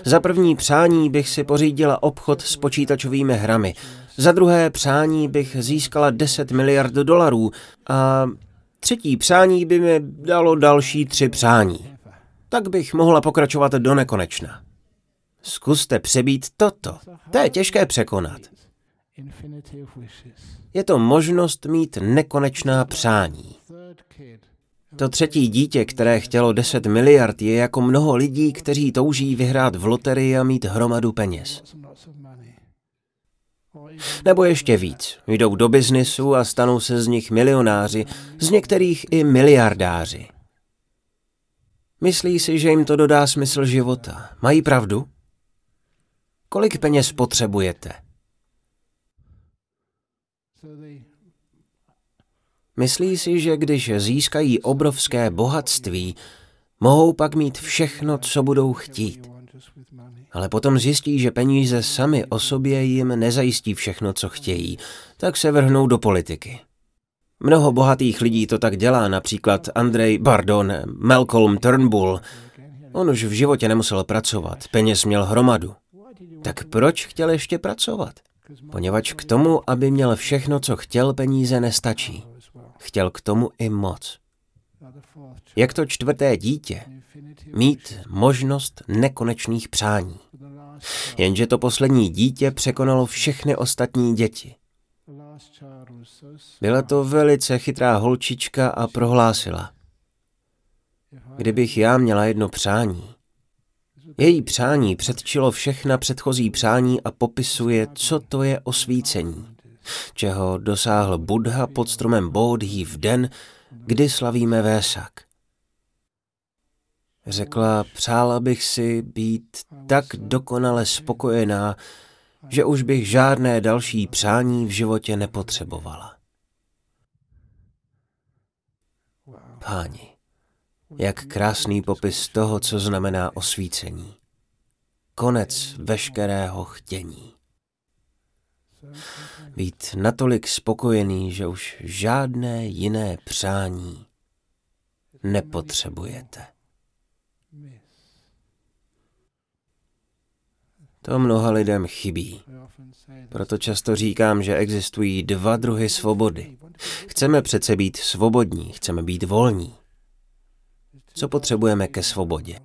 Za první přání bych si pořídila obchod s počítačovými hrami. Za druhé přání bych získala 10 miliard dolarů. A třetí přání by mi dalo další tři přání. Tak bych mohla pokračovat do nekonečna. Zkuste přebít toto. To je těžké překonat. Je to možnost mít nekonečná přání. To třetí dítě, které chtělo 10 miliard, je jako mnoho lidí, kteří touží vyhrát v loterii a mít hromadu peněz. Nebo ještě víc. Jdou do biznisu a stanou se z nich milionáři, z některých i miliardáři. Myslí si, že jim to dodá smysl života. Mají pravdu? Kolik peněz potřebujete? Myslí si, že když získají obrovské bohatství, mohou pak mít všechno, co budou chtít. Ale potom zjistí, že peníze sami o sobě jim nezajistí všechno, co chtějí, tak se vrhnou do politiky. Mnoho bohatých lidí to tak dělá, například Andrej Bardon, Malcolm Turnbull. On už v životě nemusel pracovat, peněz měl hromadu. Tak proč chtěl ještě pracovat? Poněvadž k tomu, aby měl všechno, co chtěl, peníze nestačí. Chtěl k tomu i moc. Jak to čtvrté dítě, mít možnost nekonečných přání. Jenže to poslední dítě překonalo všechny ostatní děti. Byla to velice chytrá holčička a prohlásila. Kdybych já měla jedno přání, její přání předčilo všechna předchozí přání a popisuje, co to je osvícení, čeho dosáhl Buddha pod stromem Bodhi v den, kdy slavíme Vésak. Řekla, přála bych si být tak dokonale spokojená, že už bych žádné další přání v životě nepotřebovala. Páni, jak krásný popis toho, co znamená osvícení. Konec veškerého chtění. Být natolik spokojený, že už žádné jiné přání nepotřebujete. To mnoha lidem chybí. Proto často říkám, že existují dva druhy svobody. Chceme přece být svobodní, chceme být volní. Co potřebujeme ke svobodě?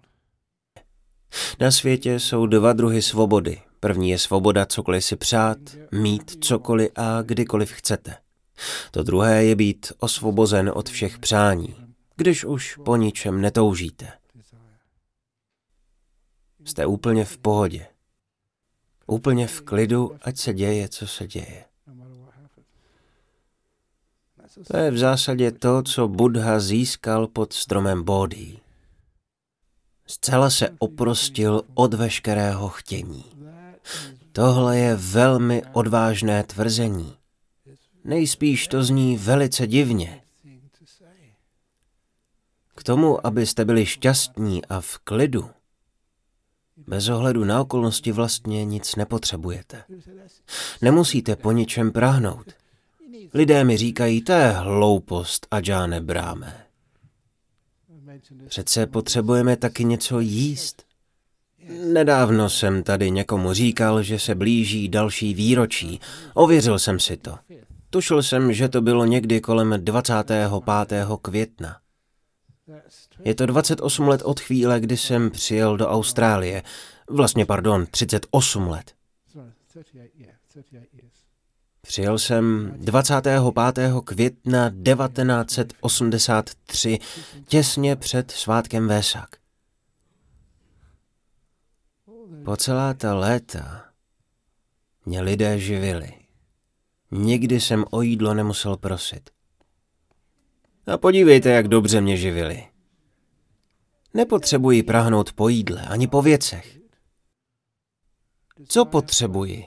Na světě jsou dva druhy svobody. První je svoboda cokoliv si přát, mít cokoliv a kdykoliv chcete. To druhé je být osvobozen od všech přání, když už po ničem netoužíte. Jste úplně v pohodě. Úplně v klidu, ať se děje, co se děje. To je v zásadě to, co Buddha získal pod stromem Bodhi. Zcela se oprostil od veškerého chtění. Tohle je velmi odvážné tvrzení. Nejspíš to zní velice divně. K tomu, abyste byli šťastní a v klidu, bez ohledu na okolnosti vlastně nic nepotřebujete. Nemusíte po ničem prahnout. Lidé mi říkají, to je hloupost a žádné bráme. Přece potřebujeme taky něco jíst. Nedávno jsem tady někomu říkal, že se blíží další výročí. Ověřil jsem si to. Tušil jsem, že to bylo někdy kolem 25. května. Je to 28 let od chvíle, kdy jsem přijel do Austrálie. Vlastně, pardon, 38 let. Přijel jsem 25. května 1983, těsně před svátkem Vésak. Po celá ta léta mě lidé živili. Nikdy jsem o jídlo nemusel prosit. A podívejte, jak dobře mě živili. Nepotřebuji prahnout po jídle ani po věcech. Co potřebuji?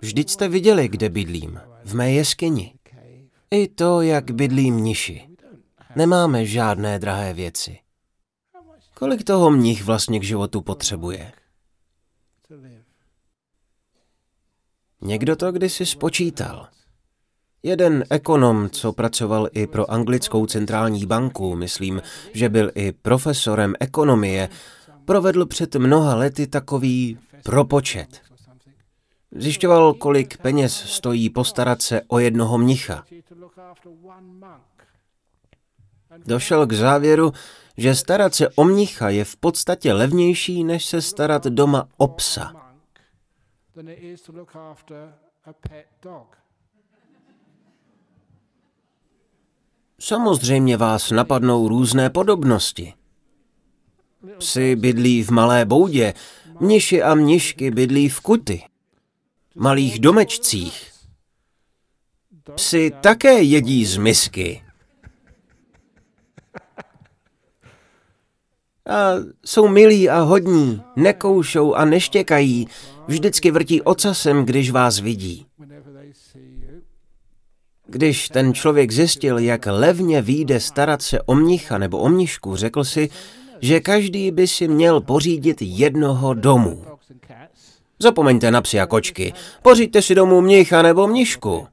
Vždyť jste viděli, kde bydlím. V mé jeskyni. I to, jak bydlí mniši. Nemáme žádné drahé věci. Kolik toho mnich vlastně k životu potřebuje? Někdo to kdysi spočítal. Jeden ekonom, co pracoval i pro anglickou centrální banku, myslím, že byl i profesorem ekonomie, provedl před mnoha lety takový propočet. Zjišťoval, kolik peněz stojí postarat se o jednoho mnicha. Došel k závěru, že starat se o mnicha je v podstatě levnější, než se starat doma o psa. Samozřejmě vás napadnou různé podobnosti. Psy bydlí v malé boudě, mniši a mnišky bydlí v kuty, malých domečcích. Psy také jedí z misky. A jsou milí a hodní, nekoušou a neštěkají, vždycky vrtí ocasem, když vás vidí. Když ten člověk zjistil, jak levně výjde starat se o mnicha nebo o mnišku, řekl si, že každý by si měl pořídit jednoho domu. Zapomeňte na psy a kočky. Poříďte si domů mnicha nebo mnišku.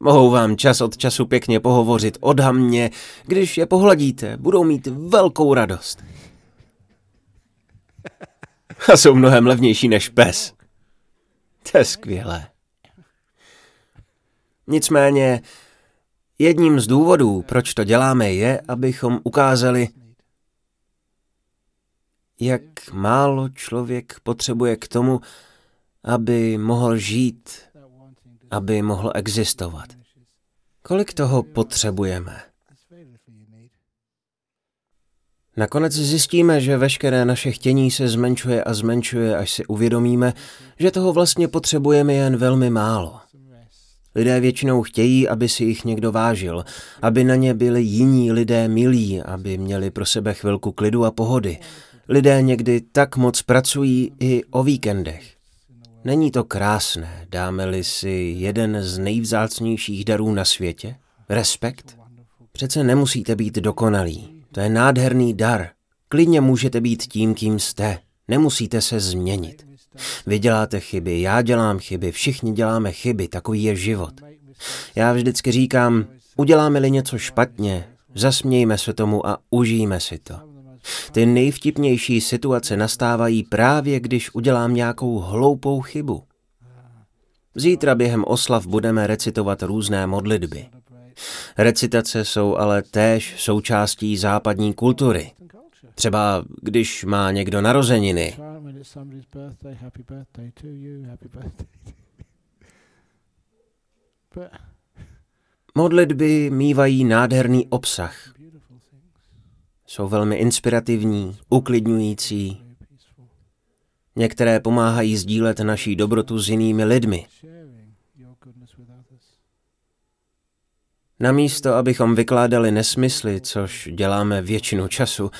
Mohou vám čas od času pěkně pohovořit od hamně, když je pohladíte, budou mít velkou radost. A jsou mnohem levnější než pes. To je skvělé. Nicméně, jedním z důvodů, proč to děláme, je, abychom ukázali, jak málo člověk potřebuje k tomu, aby mohl žít, aby mohl existovat. Kolik toho potřebujeme? Nakonec zjistíme, že veškeré naše chtění se zmenšuje a zmenšuje, až si uvědomíme, že toho vlastně potřebujeme jen velmi málo. Lidé většinou chtějí, aby si jich někdo vážil, aby na ně byli jiní lidé milí, aby měli pro sebe chvilku klidu a pohody. Lidé někdy tak moc pracují i o víkendech. Není to krásné, dáme-li si jeden z nejvzácnějších darů na světě? Respekt? Přece nemusíte být dokonalí. To je nádherný dar. Klidně můžete být tím, kým jste. Nemusíte se změnit. Vy děláte chyby, já dělám chyby, všichni děláme chyby, takový je život. Já vždycky říkám, uděláme-li něco špatně, zasmějme se tomu a užijme si to. Ty nejvtipnější situace nastávají právě, když udělám nějakou hloupou chybu. Zítra během oslav budeme recitovat různé modlitby. Recitace jsou ale též součástí západní kultury. Třeba když má někdo narozeniny. Modlitby mývají nádherný obsah. Jsou velmi inspirativní, uklidňující. Některé pomáhají sdílet naší dobrotu s jinými lidmi. Namísto, abychom vykládali nesmysly, což děláme většinu času,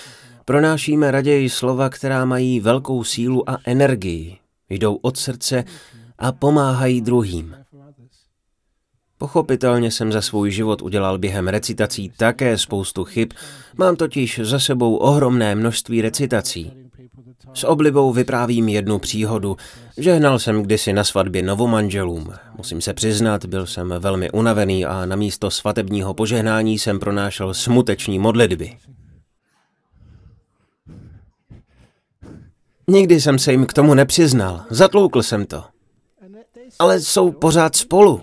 pronášíme raději slova, která mají velkou sílu a energii, jdou od srdce a pomáhají druhým. Pochopitelně jsem za svůj život udělal během recitací také spoustu chyb, mám totiž za sebou ohromné množství recitací. S oblibou vyprávím jednu příhodu. Žehnal jsem kdysi na svatbě novomanželům. Musím se přiznat, byl jsem velmi unavený a na místo svatebního požehnání jsem pronášel smuteční modlitby. Nikdy jsem se jim k tomu nepřiznal, zatloukl jsem to. Ale jsou pořád spolu.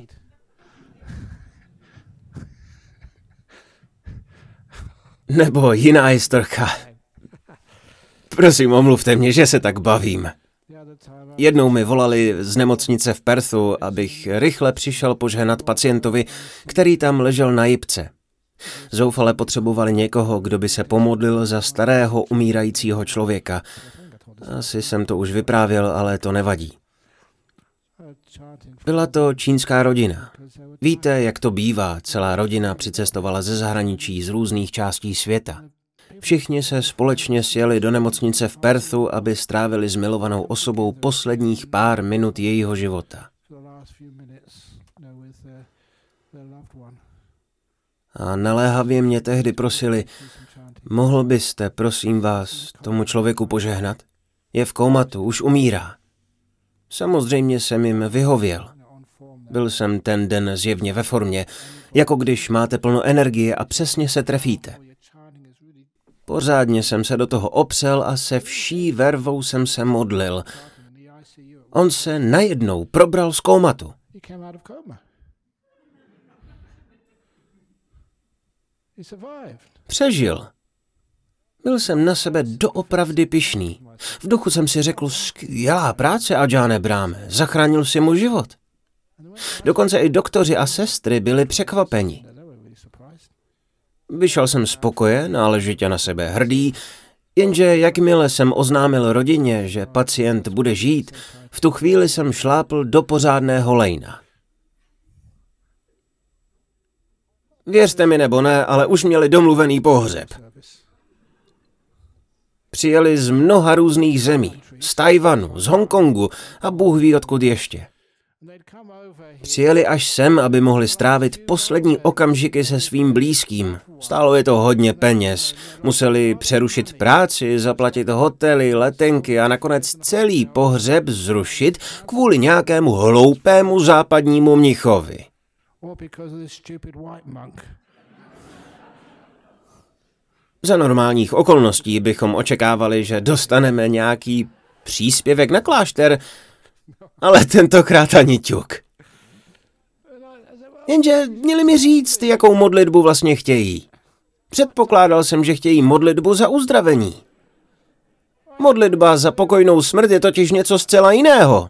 Nebo jiná historka. Prosím, omluvte mě, že se tak bavím. Jednou mi volali z nemocnice v Perthu, abych rychle přišel požehnat pacientovi, který tam ležel na jipce. Zoufale potřebovali někoho, kdo by se pomodlil za starého umírajícího člověka. Asi jsem to už vyprávěl, ale to nevadí. Byla to čínská rodina. Víte, jak to bývá, celá rodina přicestovala ze zahraničí z různých částí světa. Všichni se společně sjeli do nemocnice v Perthu, aby strávili s milovanou osobou posledních pár minut jejího života. A naléhavě mě tehdy prosili, mohl byste, prosím vás, tomu člověku požehnat? Je v koumatu, už umírá. Samozřejmě jsem jim vyhověl. Byl jsem ten den zjevně ve formě, jako když máte plno energie a přesně se trefíte. Pořádně jsem se do toho opřel a se vší vervou jsem se modlil. On se najednou probral z koumatu. Přežil. Byl jsem na sebe doopravdy pišný. V duchu jsem si řekl, skvělá práce, Adžáne Bráme, zachránil si mu život. Dokonce i doktoři a sestry byli překvapeni. Vyšel jsem spokojen, náležitě na sebe hrdý, jenže jakmile jsem oznámil rodině, že pacient bude žít, v tu chvíli jsem šlápl do pořádného lejna. Věřte mi nebo ne, ale už měli domluvený pohřeb. Přijeli z mnoha různých zemí, z Tajvanu, z Hongkongu a Bůh ví odkud ještě. Přijeli až sem, aby mohli strávit poslední okamžiky se svým blízkým. Stálo je to hodně peněz. Museli přerušit práci, zaplatit hotely, letenky a nakonec celý pohřeb zrušit kvůli nějakému hloupému západnímu mnichovi. Za normálních okolností bychom očekávali, že dostaneme nějaký příspěvek na klášter, ale tentokrát ani ťuk. Jenže měli mi říct, jakou modlitbu vlastně chtějí. Předpokládal jsem, že chtějí modlitbu za uzdravení. Modlitba za pokojnou smrt je totiž něco zcela jiného.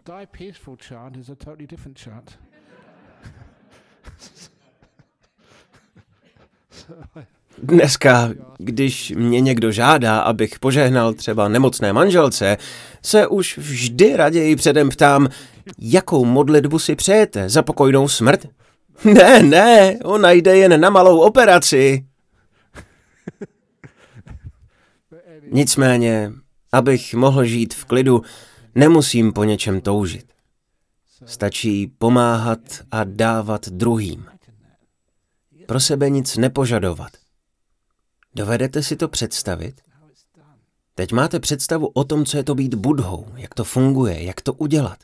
Dneska, když mě někdo žádá, abych požehnal třeba nemocné manželce, se už vždy raději předem ptám, jakou modlitbu si přejete za pokojnou smrt? (laughs) Ne, ne, ona jde jen na malou operaci. (laughs) Nicméně, abych mohl žít v klidu, nemusím po něčem toužit. Stačí pomáhat a dávat druhým. Pro sebe nic nepožadovat. Dovedete si to představit? Teď máte představu o tom, co je to být budhou, jak to funguje, jak to udělat.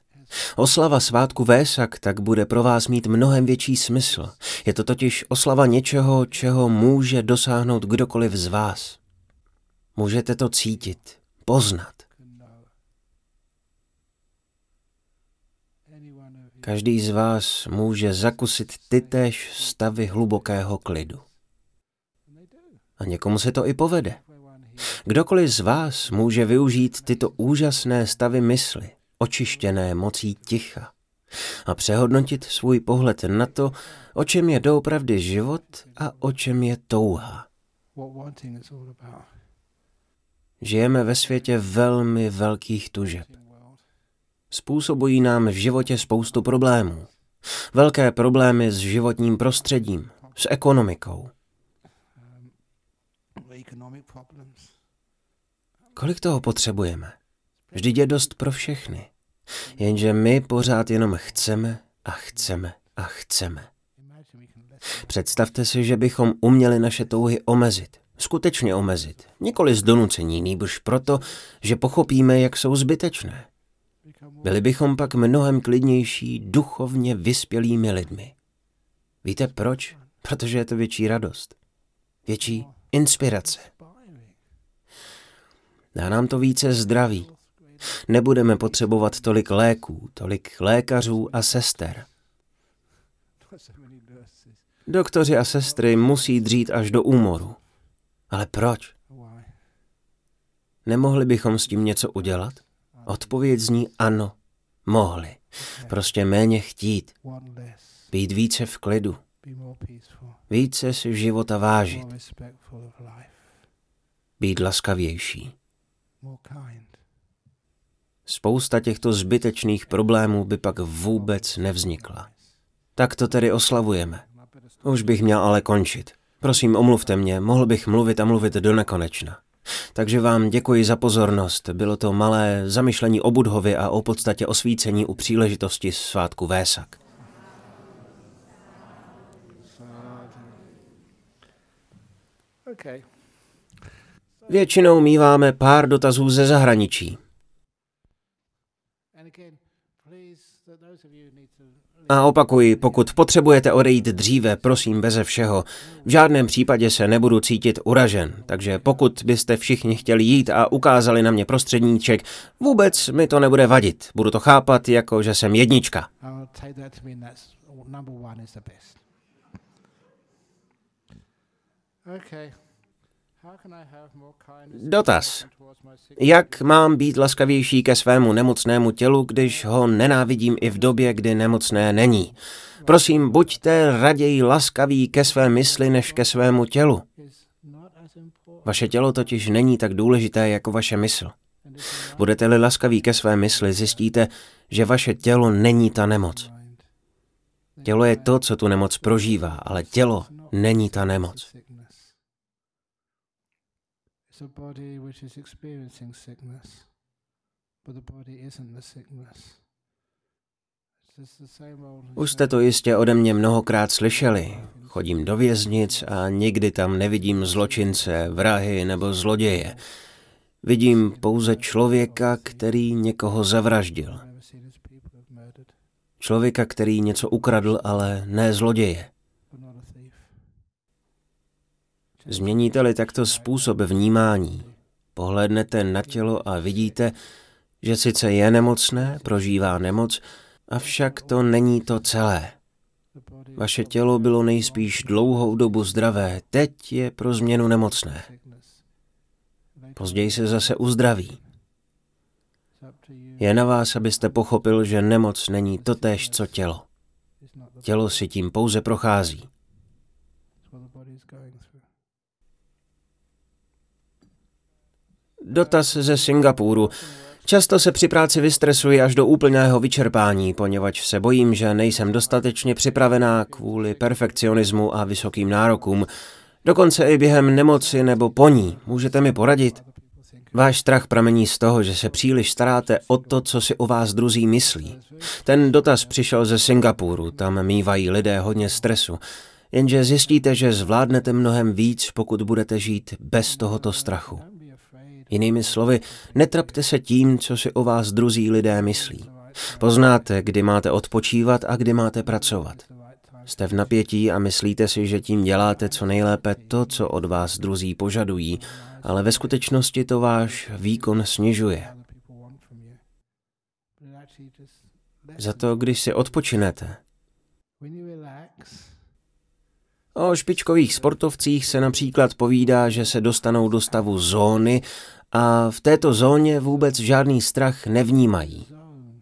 Oslava svátku Vésak tak bude pro vás mít mnohem větší smysl. Je to totiž oslava něčeho, čeho může dosáhnout kdokoliv z vás. Můžete to cítit, poznat. Každý z vás může zakusit tytéž stavy hlubokého klidu. A někomu se to i povede. Kdokoliv z vás může využít tyto úžasné stavy mysli, očištěné mocí ticha, a přehodnotit svůj pohled na to, o čem je doopravdy život a o čem je touha. Žijeme ve světě velmi velkých tužeb. Způsobují nám v životě spoustu problémů. Velké problémy s životním prostředím, s ekonomikou. Kolik toho potřebujeme? Vždyť je dost pro všechny. Jenže my pořád jenom chceme a chceme a chceme. Představte si, že bychom uměli naše touhy omezit. Skutečně omezit. Nikoli z donucení, nýbrž proto, že pochopíme, jak jsou zbytečné. Byli bychom pak mnohem klidnější, duchovně vyspělými lidmi. Víte proč? Protože je to větší radost. Větší inspirace. Dá nám to více zdraví. Nebudeme potřebovat tolik léků, tolik lékařů a sester. Doktoři a sestry musí dřít až do úmoru. Ale proč? Nemohli bychom s tím něco udělat? Odpověď zní ano, mohli. Prostě méně chtít. Být více v klidu. Více si života vážit. Být laskavější. Spousta těchto zbytečných problémů by pak vůbec nevznikla. Tak to tedy oslavujeme. Už bych měl ale končit. Prosím, omluvte mě, mohl bych mluvit a mluvit do nekonečna. Takže vám děkuji za pozornost. Bylo to malé zamyšlení o Budhově a o podstatě osvícení u příležitosti svátku Vésak. Většinou míváme pár dotazů ze zahraničí. A opakuji, pokud potřebujete odejít dříve, prosím beze všeho. V žádném případě se nebudu cítit uražen, takže pokud byste všichni chtěli jít a ukázali na mě prostředníček, vůbec mi to nebude vadit. Budu to chápat jako, že jsem jednička. Okay. Dotaz. Jak mám být laskavější ke svému nemocnému tělu, když ho nenávidím i v době, kdy nemocné není? Prosím, buďte raději laskaví ke své mysli než ke svému tělu. Vaše tělo totiž není tak důležité jako vaše mysl. Budete-li laskaví ke své mysli, zjistíte, že vaše tělo není ta nemoc. Tělo je to, co tu nemoc prožívá, ale tělo není ta nemoc. A body which is experiencing sickness, but the body isn't the sickness. Už jste to jistě ode mě mnohokrát slyšeli. Chodím do věznic a nikdy tam nevidím zločince, vrahy nebo zloděje. Vidím pouze člověka, který někoho zavraždil. Člověka, který něco ukradl, ale ne zloděje. Změníte-li takto způsob vnímání, pohlédnete na tělo a vidíte, že sice je nemocné, prožívá nemoc, avšak to není to celé. Vaše tělo bylo nejspíš dlouhou dobu zdravé, teď je pro změnu nemocné. Později se zase uzdraví. Je na vás, abyste pochopil, že nemoc není totéž, co tělo. Tělo si tím pouze prochází. Dotaz ze Singapuru. Často se při práci vystresuji až do úplného vyčerpání, poněvadž se bojím, že nejsem dostatečně připravená kvůli perfekcionismu a vysokým nárokům. Dokonce i během nemoci nebo po ní. Můžete mi poradit? Váš strach pramení z toho, že se příliš staráte o to, co si o vás druzí myslí. Ten dotaz přišel ze Singapuru, tam mývají lidé hodně stresu. Jenže zjistíte, že zvládnete mnohem víc, pokud budete žít bez tohoto strachu. Jinými slovy, netrapte se tím, co si o vás druzí lidé myslí. Poznáte, kdy máte odpočívat a kdy máte pracovat. Jste v napětí a myslíte si, že tím děláte co nejlépe to, co od vás druzí požadují, ale ve skutečnosti to váš výkon snižuje. Za to, když si odpočinete. O špičkových sportovcích se například povídá, že se dostanou do stavu zóny, a v této zóně vůbec žádný strach nevnímají.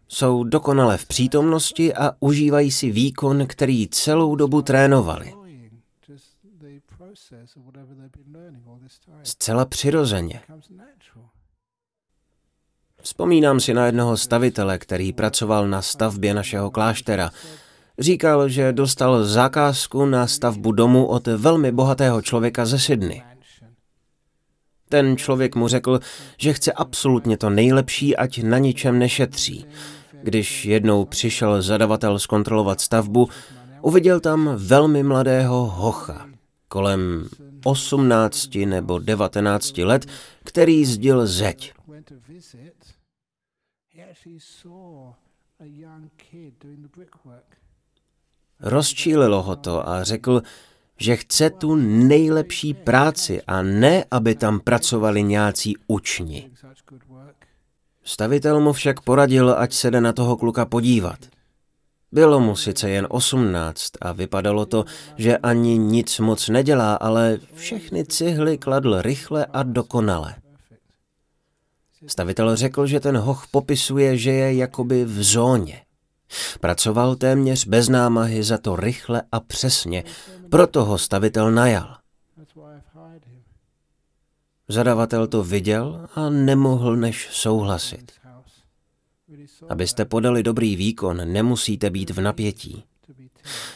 Jsou dokonale v přítomnosti a užívají si výkon, který celou dobu trénovali. Zcela přirozeně. Vzpomínám si na jednoho stavitele, který pracoval na stavbě našeho kláštera. Říkal, že dostal zakázku na stavbu domu od velmi bohatého člověka ze Sydney. Ten člověk mu řekl, že chce absolutně to nejlepší, ať na ničem nešetří. Když jednou přišel zadavatel zkontrolovat stavbu, uviděl tam velmi mladého hocha, kolem 18 nebo 19 let, který zdil zeď. Rozčílilo ho to a řekl, že chce tu nejlepší práci a ne, aby tam pracovali nějací učni. Stavitel mu však poradil, ať se jde na toho kluka podívat. Bylo mu sice jen osmnáct a vypadalo to, že ani nic moc nedělá, ale všechny cihly kladl rychle a dokonale. Stavitel řekl, že ten hoch popisuje, že je jakoby v zóně. Pracoval téměř bez námahy za to rychle a přesně, proto ho stavitel najal. Zadavatel to viděl a nemohl než souhlasit. Abyste podali dobrý výkon, nemusíte být v napětí.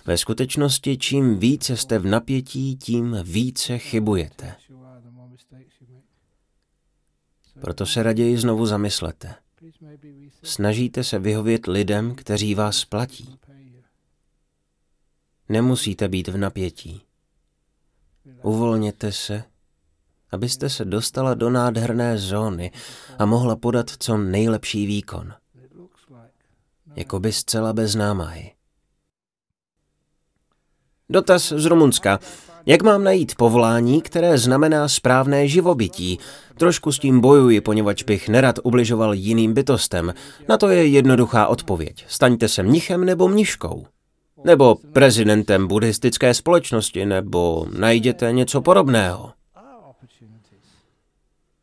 Ve skutečnosti, čím více jste v napětí, tím více chybujete. Proto se raději znovu zamyslete. Snažíte se vyhovět lidem, kteří vás platí. Nemusíte být v napětí. Uvolněte se, abyste se dostala do nádherné zóny a mohla podat co nejlepší výkon. jako by zcela bez námahy. Dotaz z Rumunska. Jak mám najít povolání, které znamená správné živobytí? Trošku s tím bojuji, poněvadž bych nerad ubližoval jiným bytostem. Na to je jednoduchá odpověď. Staňte se mnichem nebo mniškou. Nebo prezidentem buddhistické společnosti, nebo najděte něco podobného.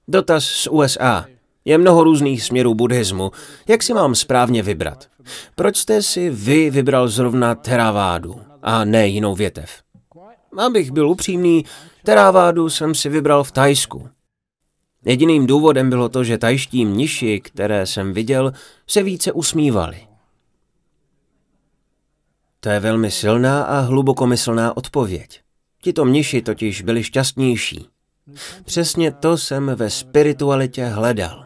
Dotaz z USA. Je mnoho různých směrů buddhismu. Jak si mám správně vybrat? Proč jste si vy vybral zrovna teravádu a ne jinou větev? Abych byl upřímný, teravádu jsem si vybral v Tajsku. Jediným důvodem bylo to, že tajští mniši, které jsem viděl, se více usmívali. To je velmi silná a hlubokomyslná odpověď. Tito mniši totiž byli šťastnější. Přesně to jsem ve spiritualitě hledal.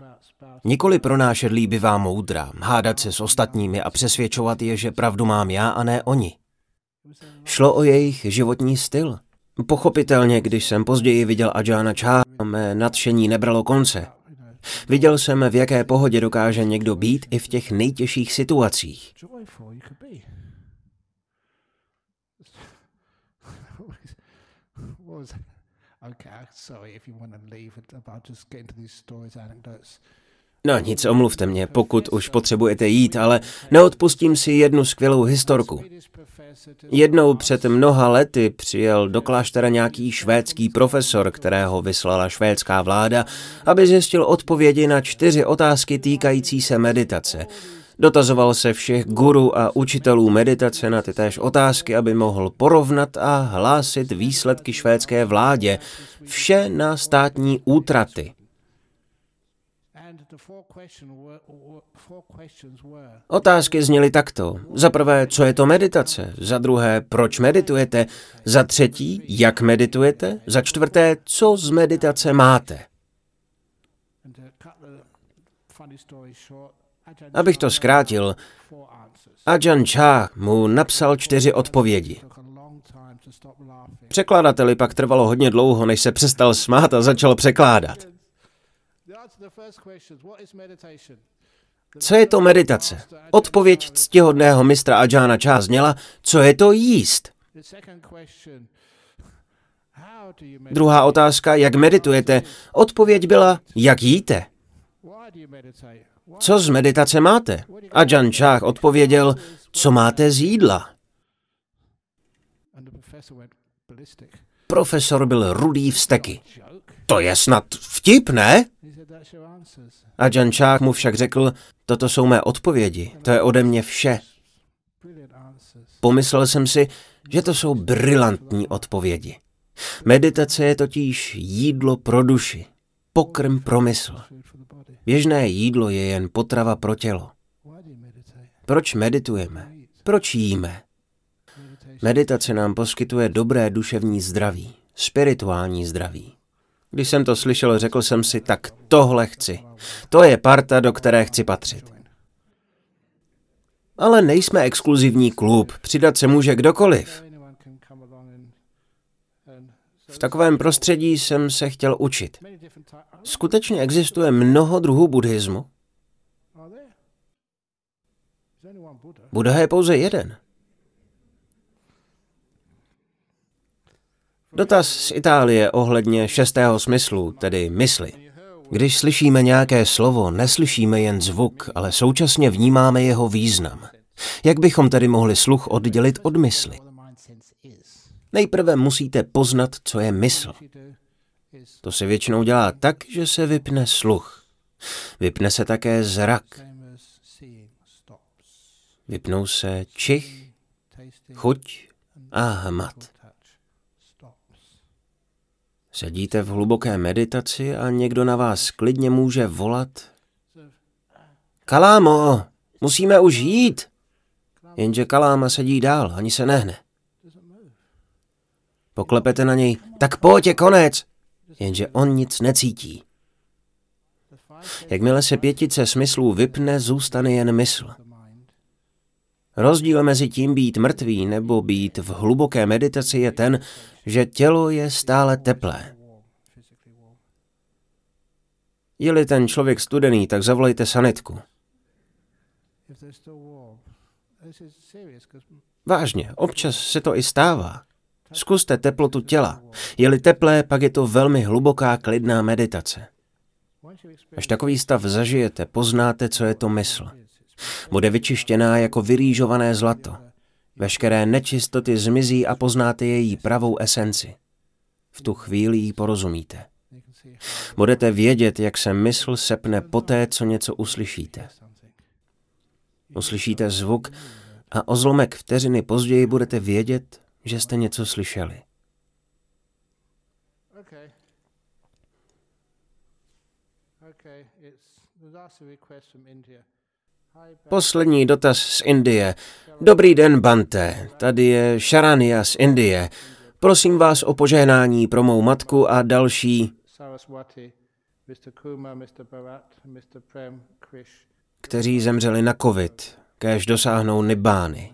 Nikoli pronášet líbivá moudra, hádat se s ostatními a přesvědčovat je, že pravdu mám já a ne oni. Šlo o jejich životní styl. Pochopitelně, když jsem později viděl Ajana Chá, mé nadšení nebralo konce. Viděl jsem, v jaké pohodě dokáže někdo být i v těch nejtěžších situacích. Okay, sorry if you want to leave about just getting to these stories, anecdotes. No nic, omluvte mě, pokud už potřebujete jít, ale neodpustím si jednu skvělou historku. Jednou před mnoha lety přijel do kláštera nějaký švédský profesor, kterého vyslala švédská vláda, aby zjistil odpovědi na čtyři otázky týkající se meditace. Dotazoval se všech guru a učitelů meditace na ty též otázky, aby mohl porovnat a hlásit výsledky švédské vládě. Vše na státní útraty. Otázky zněly takto. Za prvé, co je to meditace? Za druhé, proč meditujete? Za třetí, jak meditujete? Za čtvrté, co z meditace máte? Abych to zkrátil, Ajahn Chah mu napsal čtyři odpovědi. Překladateli pak trvalo hodně dlouho, než se přestal smát a začal překládat. Co je to meditace? Odpověď ctihodného mistra Ajana Chá zněla, co je to jíst? Druhá otázka, jak meditujete? Odpověď byla, jak jíte? Co z meditace máte? Ajahn Chah odpověděl, co máte z jídla? Profesor byl rudý vsteky. To je snad vtip, ne? A Jančák mu však řekl, toto jsou mé odpovědi, to je ode mě vše. Pomyslel jsem si, že to jsou brilantní odpovědi. Meditace je totiž jídlo pro duši, pokrm pro mysl. Běžné jídlo je jen potrava pro tělo. Proč meditujeme? Proč jíme? Meditace nám poskytuje dobré duševní zdraví, spirituální zdraví. Když jsem to slyšel, řekl jsem si, tak tohle chci. To je parta, do které chci patřit. Ale nejsme exkluzivní klub, přidat se může kdokoliv. V takovém prostředí jsem se chtěl učit. Skutečně existuje mnoho druhů buddhismu? Buddha je pouze jeden. Dotaz z Itálie ohledně šestého smyslu, tedy mysli. Když slyšíme nějaké slovo, neslyšíme jen zvuk, ale současně vnímáme jeho význam. Jak bychom tedy mohli sluch oddělit od mysli? Nejprve musíte poznat, co je mysl. To se většinou dělá tak, že se vypne sluch. Vypne se také zrak. Vypnou se čich, chuť a hmat. Sedíte v hluboké meditaci a někdo na vás klidně může volat. Kalámo, musíme už jít. Jenže Kaláma sedí dál, ani se nehne. Poklepete na něj, tak pojď je konec. Jenže on nic necítí. Jakmile se pětice smyslů vypne, zůstane jen mysl. Rozdíl mezi tím být mrtvý nebo být v hluboké meditaci je ten, že tělo je stále teplé. Je-li ten člověk studený, tak zavolejte sanitku. Vážně, občas se to i stává. Zkuste teplotu těla. Je-li teplé, pak je to velmi hluboká, klidná meditace. Až takový stav zažijete, poznáte, co je to mysl. Bude vyčištěná jako vyrýžované zlato. Veškeré nečistoty zmizí a poznáte její pravou esenci. V tu chvíli ji porozumíte. Budete vědět, jak se mysl sepne poté, co něco uslyšíte. Uslyšíte zvuk a o zlomek vteřiny později budete vědět, že jste něco slyšeli. Poslední dotaz z Indie. Dobrý den, Bante. Tady je Sharania z Indie. Prosím vás o požehnání pro mou matku a další, kteří zemřeli na covid, kéž dosáhnou nibány.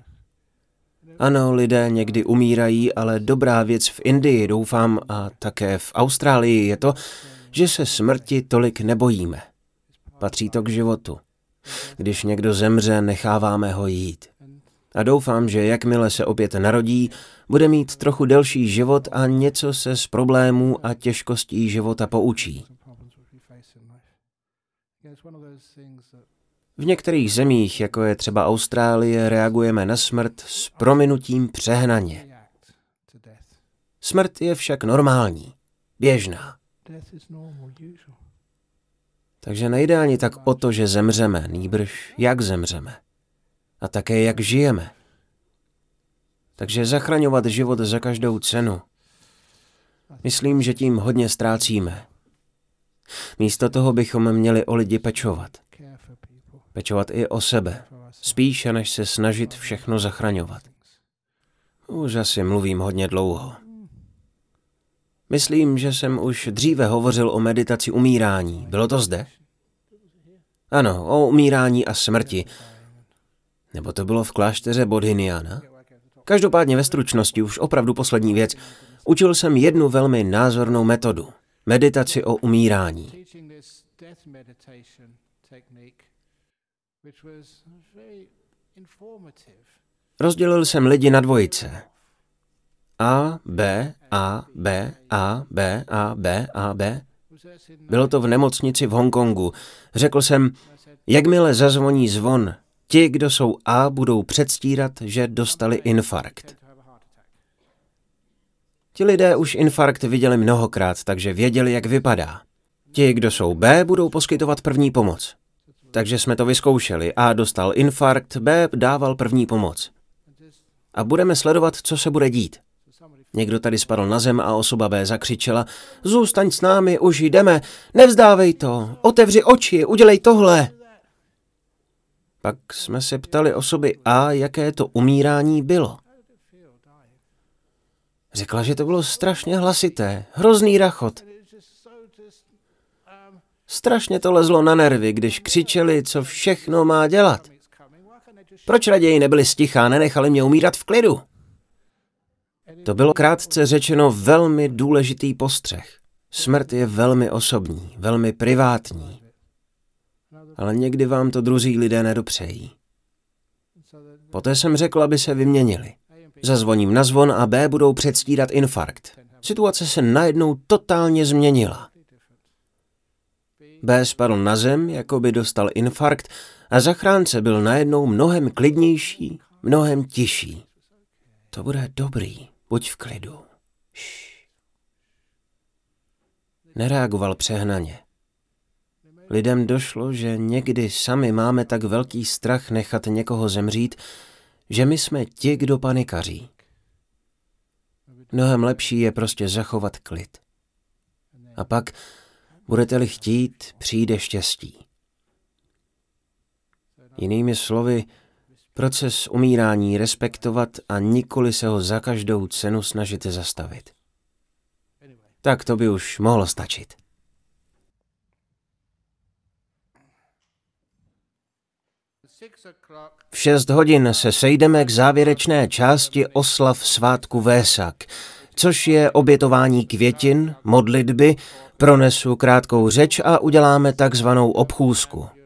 Ano, lidé někdy umírají, ale dobrá věc v Indii, doufám, a také v Austrálii je to, že se smrti tolik nebojíme. Patří to k životu. Když někdo zemře, necháváme ho jít. A doufám, že jakmile se opět narodí, bude mít trochu delší život a něco se z problémů a těžkostí života poučí. V některých zemích, jako je třeba Austrálie, reagujeme na smrt s prominutím přehnaně. Smrt je však normální, běžná. Takže nejde ani tak o to, že zemřeme, nýbrž jak zemřeme. A také jak žijeme. Takže zachraňovat život za každou cenu. Myslím, že tím hodně ztrácíme. Místo toho bychom měli o lidi pečovat. Pečovat i o sebe, spíše než se snažit všechno zachraňovat. Už asi mluvím hodně dlouho. Myslím, že jsem už dříve hovořil o meditaci umírání. Bylo to zde? Ano, o umírání a smrti. Nebo to bylo v klášteře Bodhiniana? Každopádně ve stručnosti už opravdu poslední věc. Učil jsem jednu velmi názornou metodu. Meditaci o umírání. Rozdělil jsem lidi na dvojice. A, B, A, B, A, B, A, B, A, B. Bylo to v nemocnici v Hongkongu. Řekl jsem, jakmile zazvoní zvon, ti, kdo jsou A, budou předstírat, že dostali infarkt. Ti lidé už infarkt viděli mnohokrát, takže věděli, jak vypadá. Ti, kdo jsou B, budou poskytovat první pomoc. Takže jsme to vyzkoušeli. A dostal infarkt, B dával první pomoc. A budeme sledovat, co se bude dít. Někdo tady spadl na zem a osoba B zakřičela, zůstaň s námi, už jdeme, nevzdávej to, otevři oči, udělej tohle. Pak jsme se ptali osoby A, jaké to umírání bylo. Řekla, že to bylo strašně hlasité, hrozný rachot. Strašně to lezlo na nervy, když křičeli, co všechno má dělat. Proč raději nebyli stichá nenechali mě umírat v klidu? To bylo krátce řečeno velmi důležitý postřeh. Smrt je velmi osobní, velmi privátní. Ale někdy vám to druzí lidé nedopřejí. Poté jsem řekl, aby se vyměnili. Zazvoním na zvon a B budou předstírat infarkt. Situace se najednou totálně změnila. B spadl na zem, jako by dostal infarkt a zachránce byl najednou mnohem klidnější, mnohem tišší. To bude dobrý, buď v klidu. Šš. Nereagoval přehnaně. Lidem došlo, že někdy sami máme tak velký strach nechat někoho zemřít, že my jsme ti, kdo panikaří. Mnohem lepší je prostě zachovat klid. A pak Budete-li chtít, přijde štěstí. Jinými slovy, proces umírání respektovat a nikoli se ho za každou cenu snažit zastavit. Tak to by už mohlo stačit. V šest hodin se sejdeme k závěrečné části oslav svátku Vésak, což je obětování květin, modlitby Pronesu krátkou řeč a uděláme takzvanou obchůzku.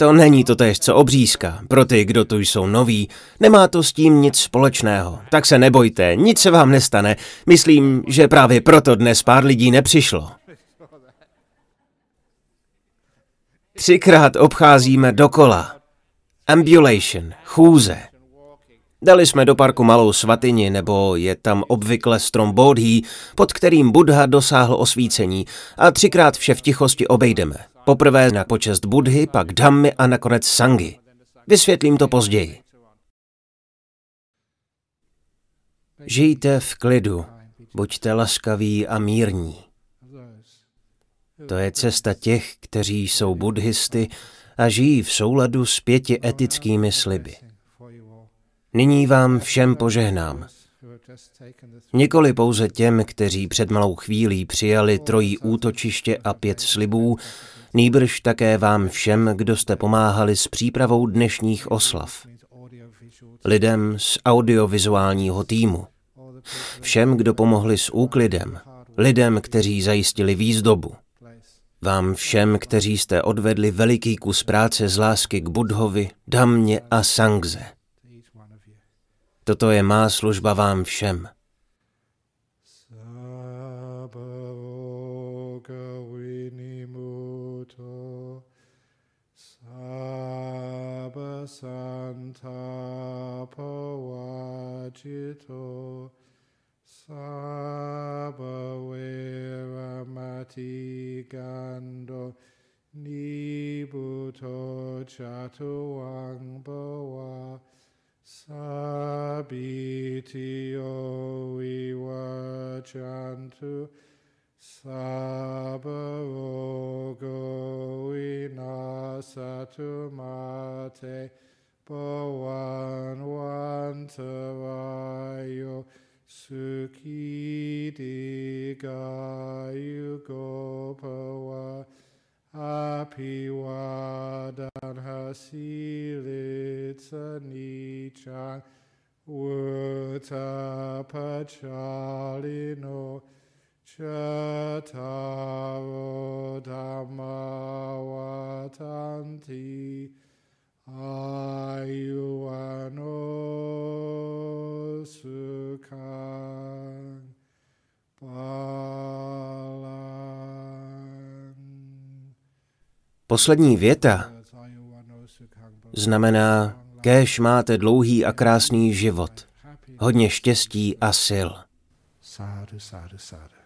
To není to tež, co obřízka. Pro ty, kdo tu jsou noví, nemá to s tím nic společného. Tak se nebojte, nic se vám nestane. Myslím, že právě proto dnes pár lidí nepřišlo. Třikrát obcházíme dokola. Ambulation, chůze. Dali jsme do parku malou svatyni, nebo je tam obvykle strom Bodhi, pod kterým Buddha dosáhl osvícení a třikrát vše v tichosti obejdeme. Poprvé na počest Budhy, pak Dhammy a nakonec Sangy. Vysvětlím to později. Žijte v klidu, buďte laskaví a mírní. To je cesta těch, kteří jsou buddhisty a žijí v souladu s pěti etickými sliby. Nyní vám všem požehnám. Nikoli pouze těm, kteří před malou chvílí přijali trojí útočiště a pět slibů, nýbrž také vám všem, kdo jste pomáhali s přípravou dnešních oslav. Lidem z audiovizuálního týmu. Všem, kdo pomohli s úklidem. Lidem, kteří zajistili výzdobu. Vám všem, kteří jste odvedli veliký kus práce z lásky k Budhovi, Damně a Sangze. Toto je má služba vám všem. Santapawajito Sabhaviramati Gando Nibuto Chatuang Sabitio vivacantu sabarogo inasatumate bhavan vantarayo sukhidi gayu gopava Abhivadanhasi Litsa Uttapachalino Chattavo Dhammawatanti Ayuvano Sukhang Poslední věta znamená, kéž máte dlouhý a krásný život, hodně štěstí a sil. Sádu, sádu, sádu.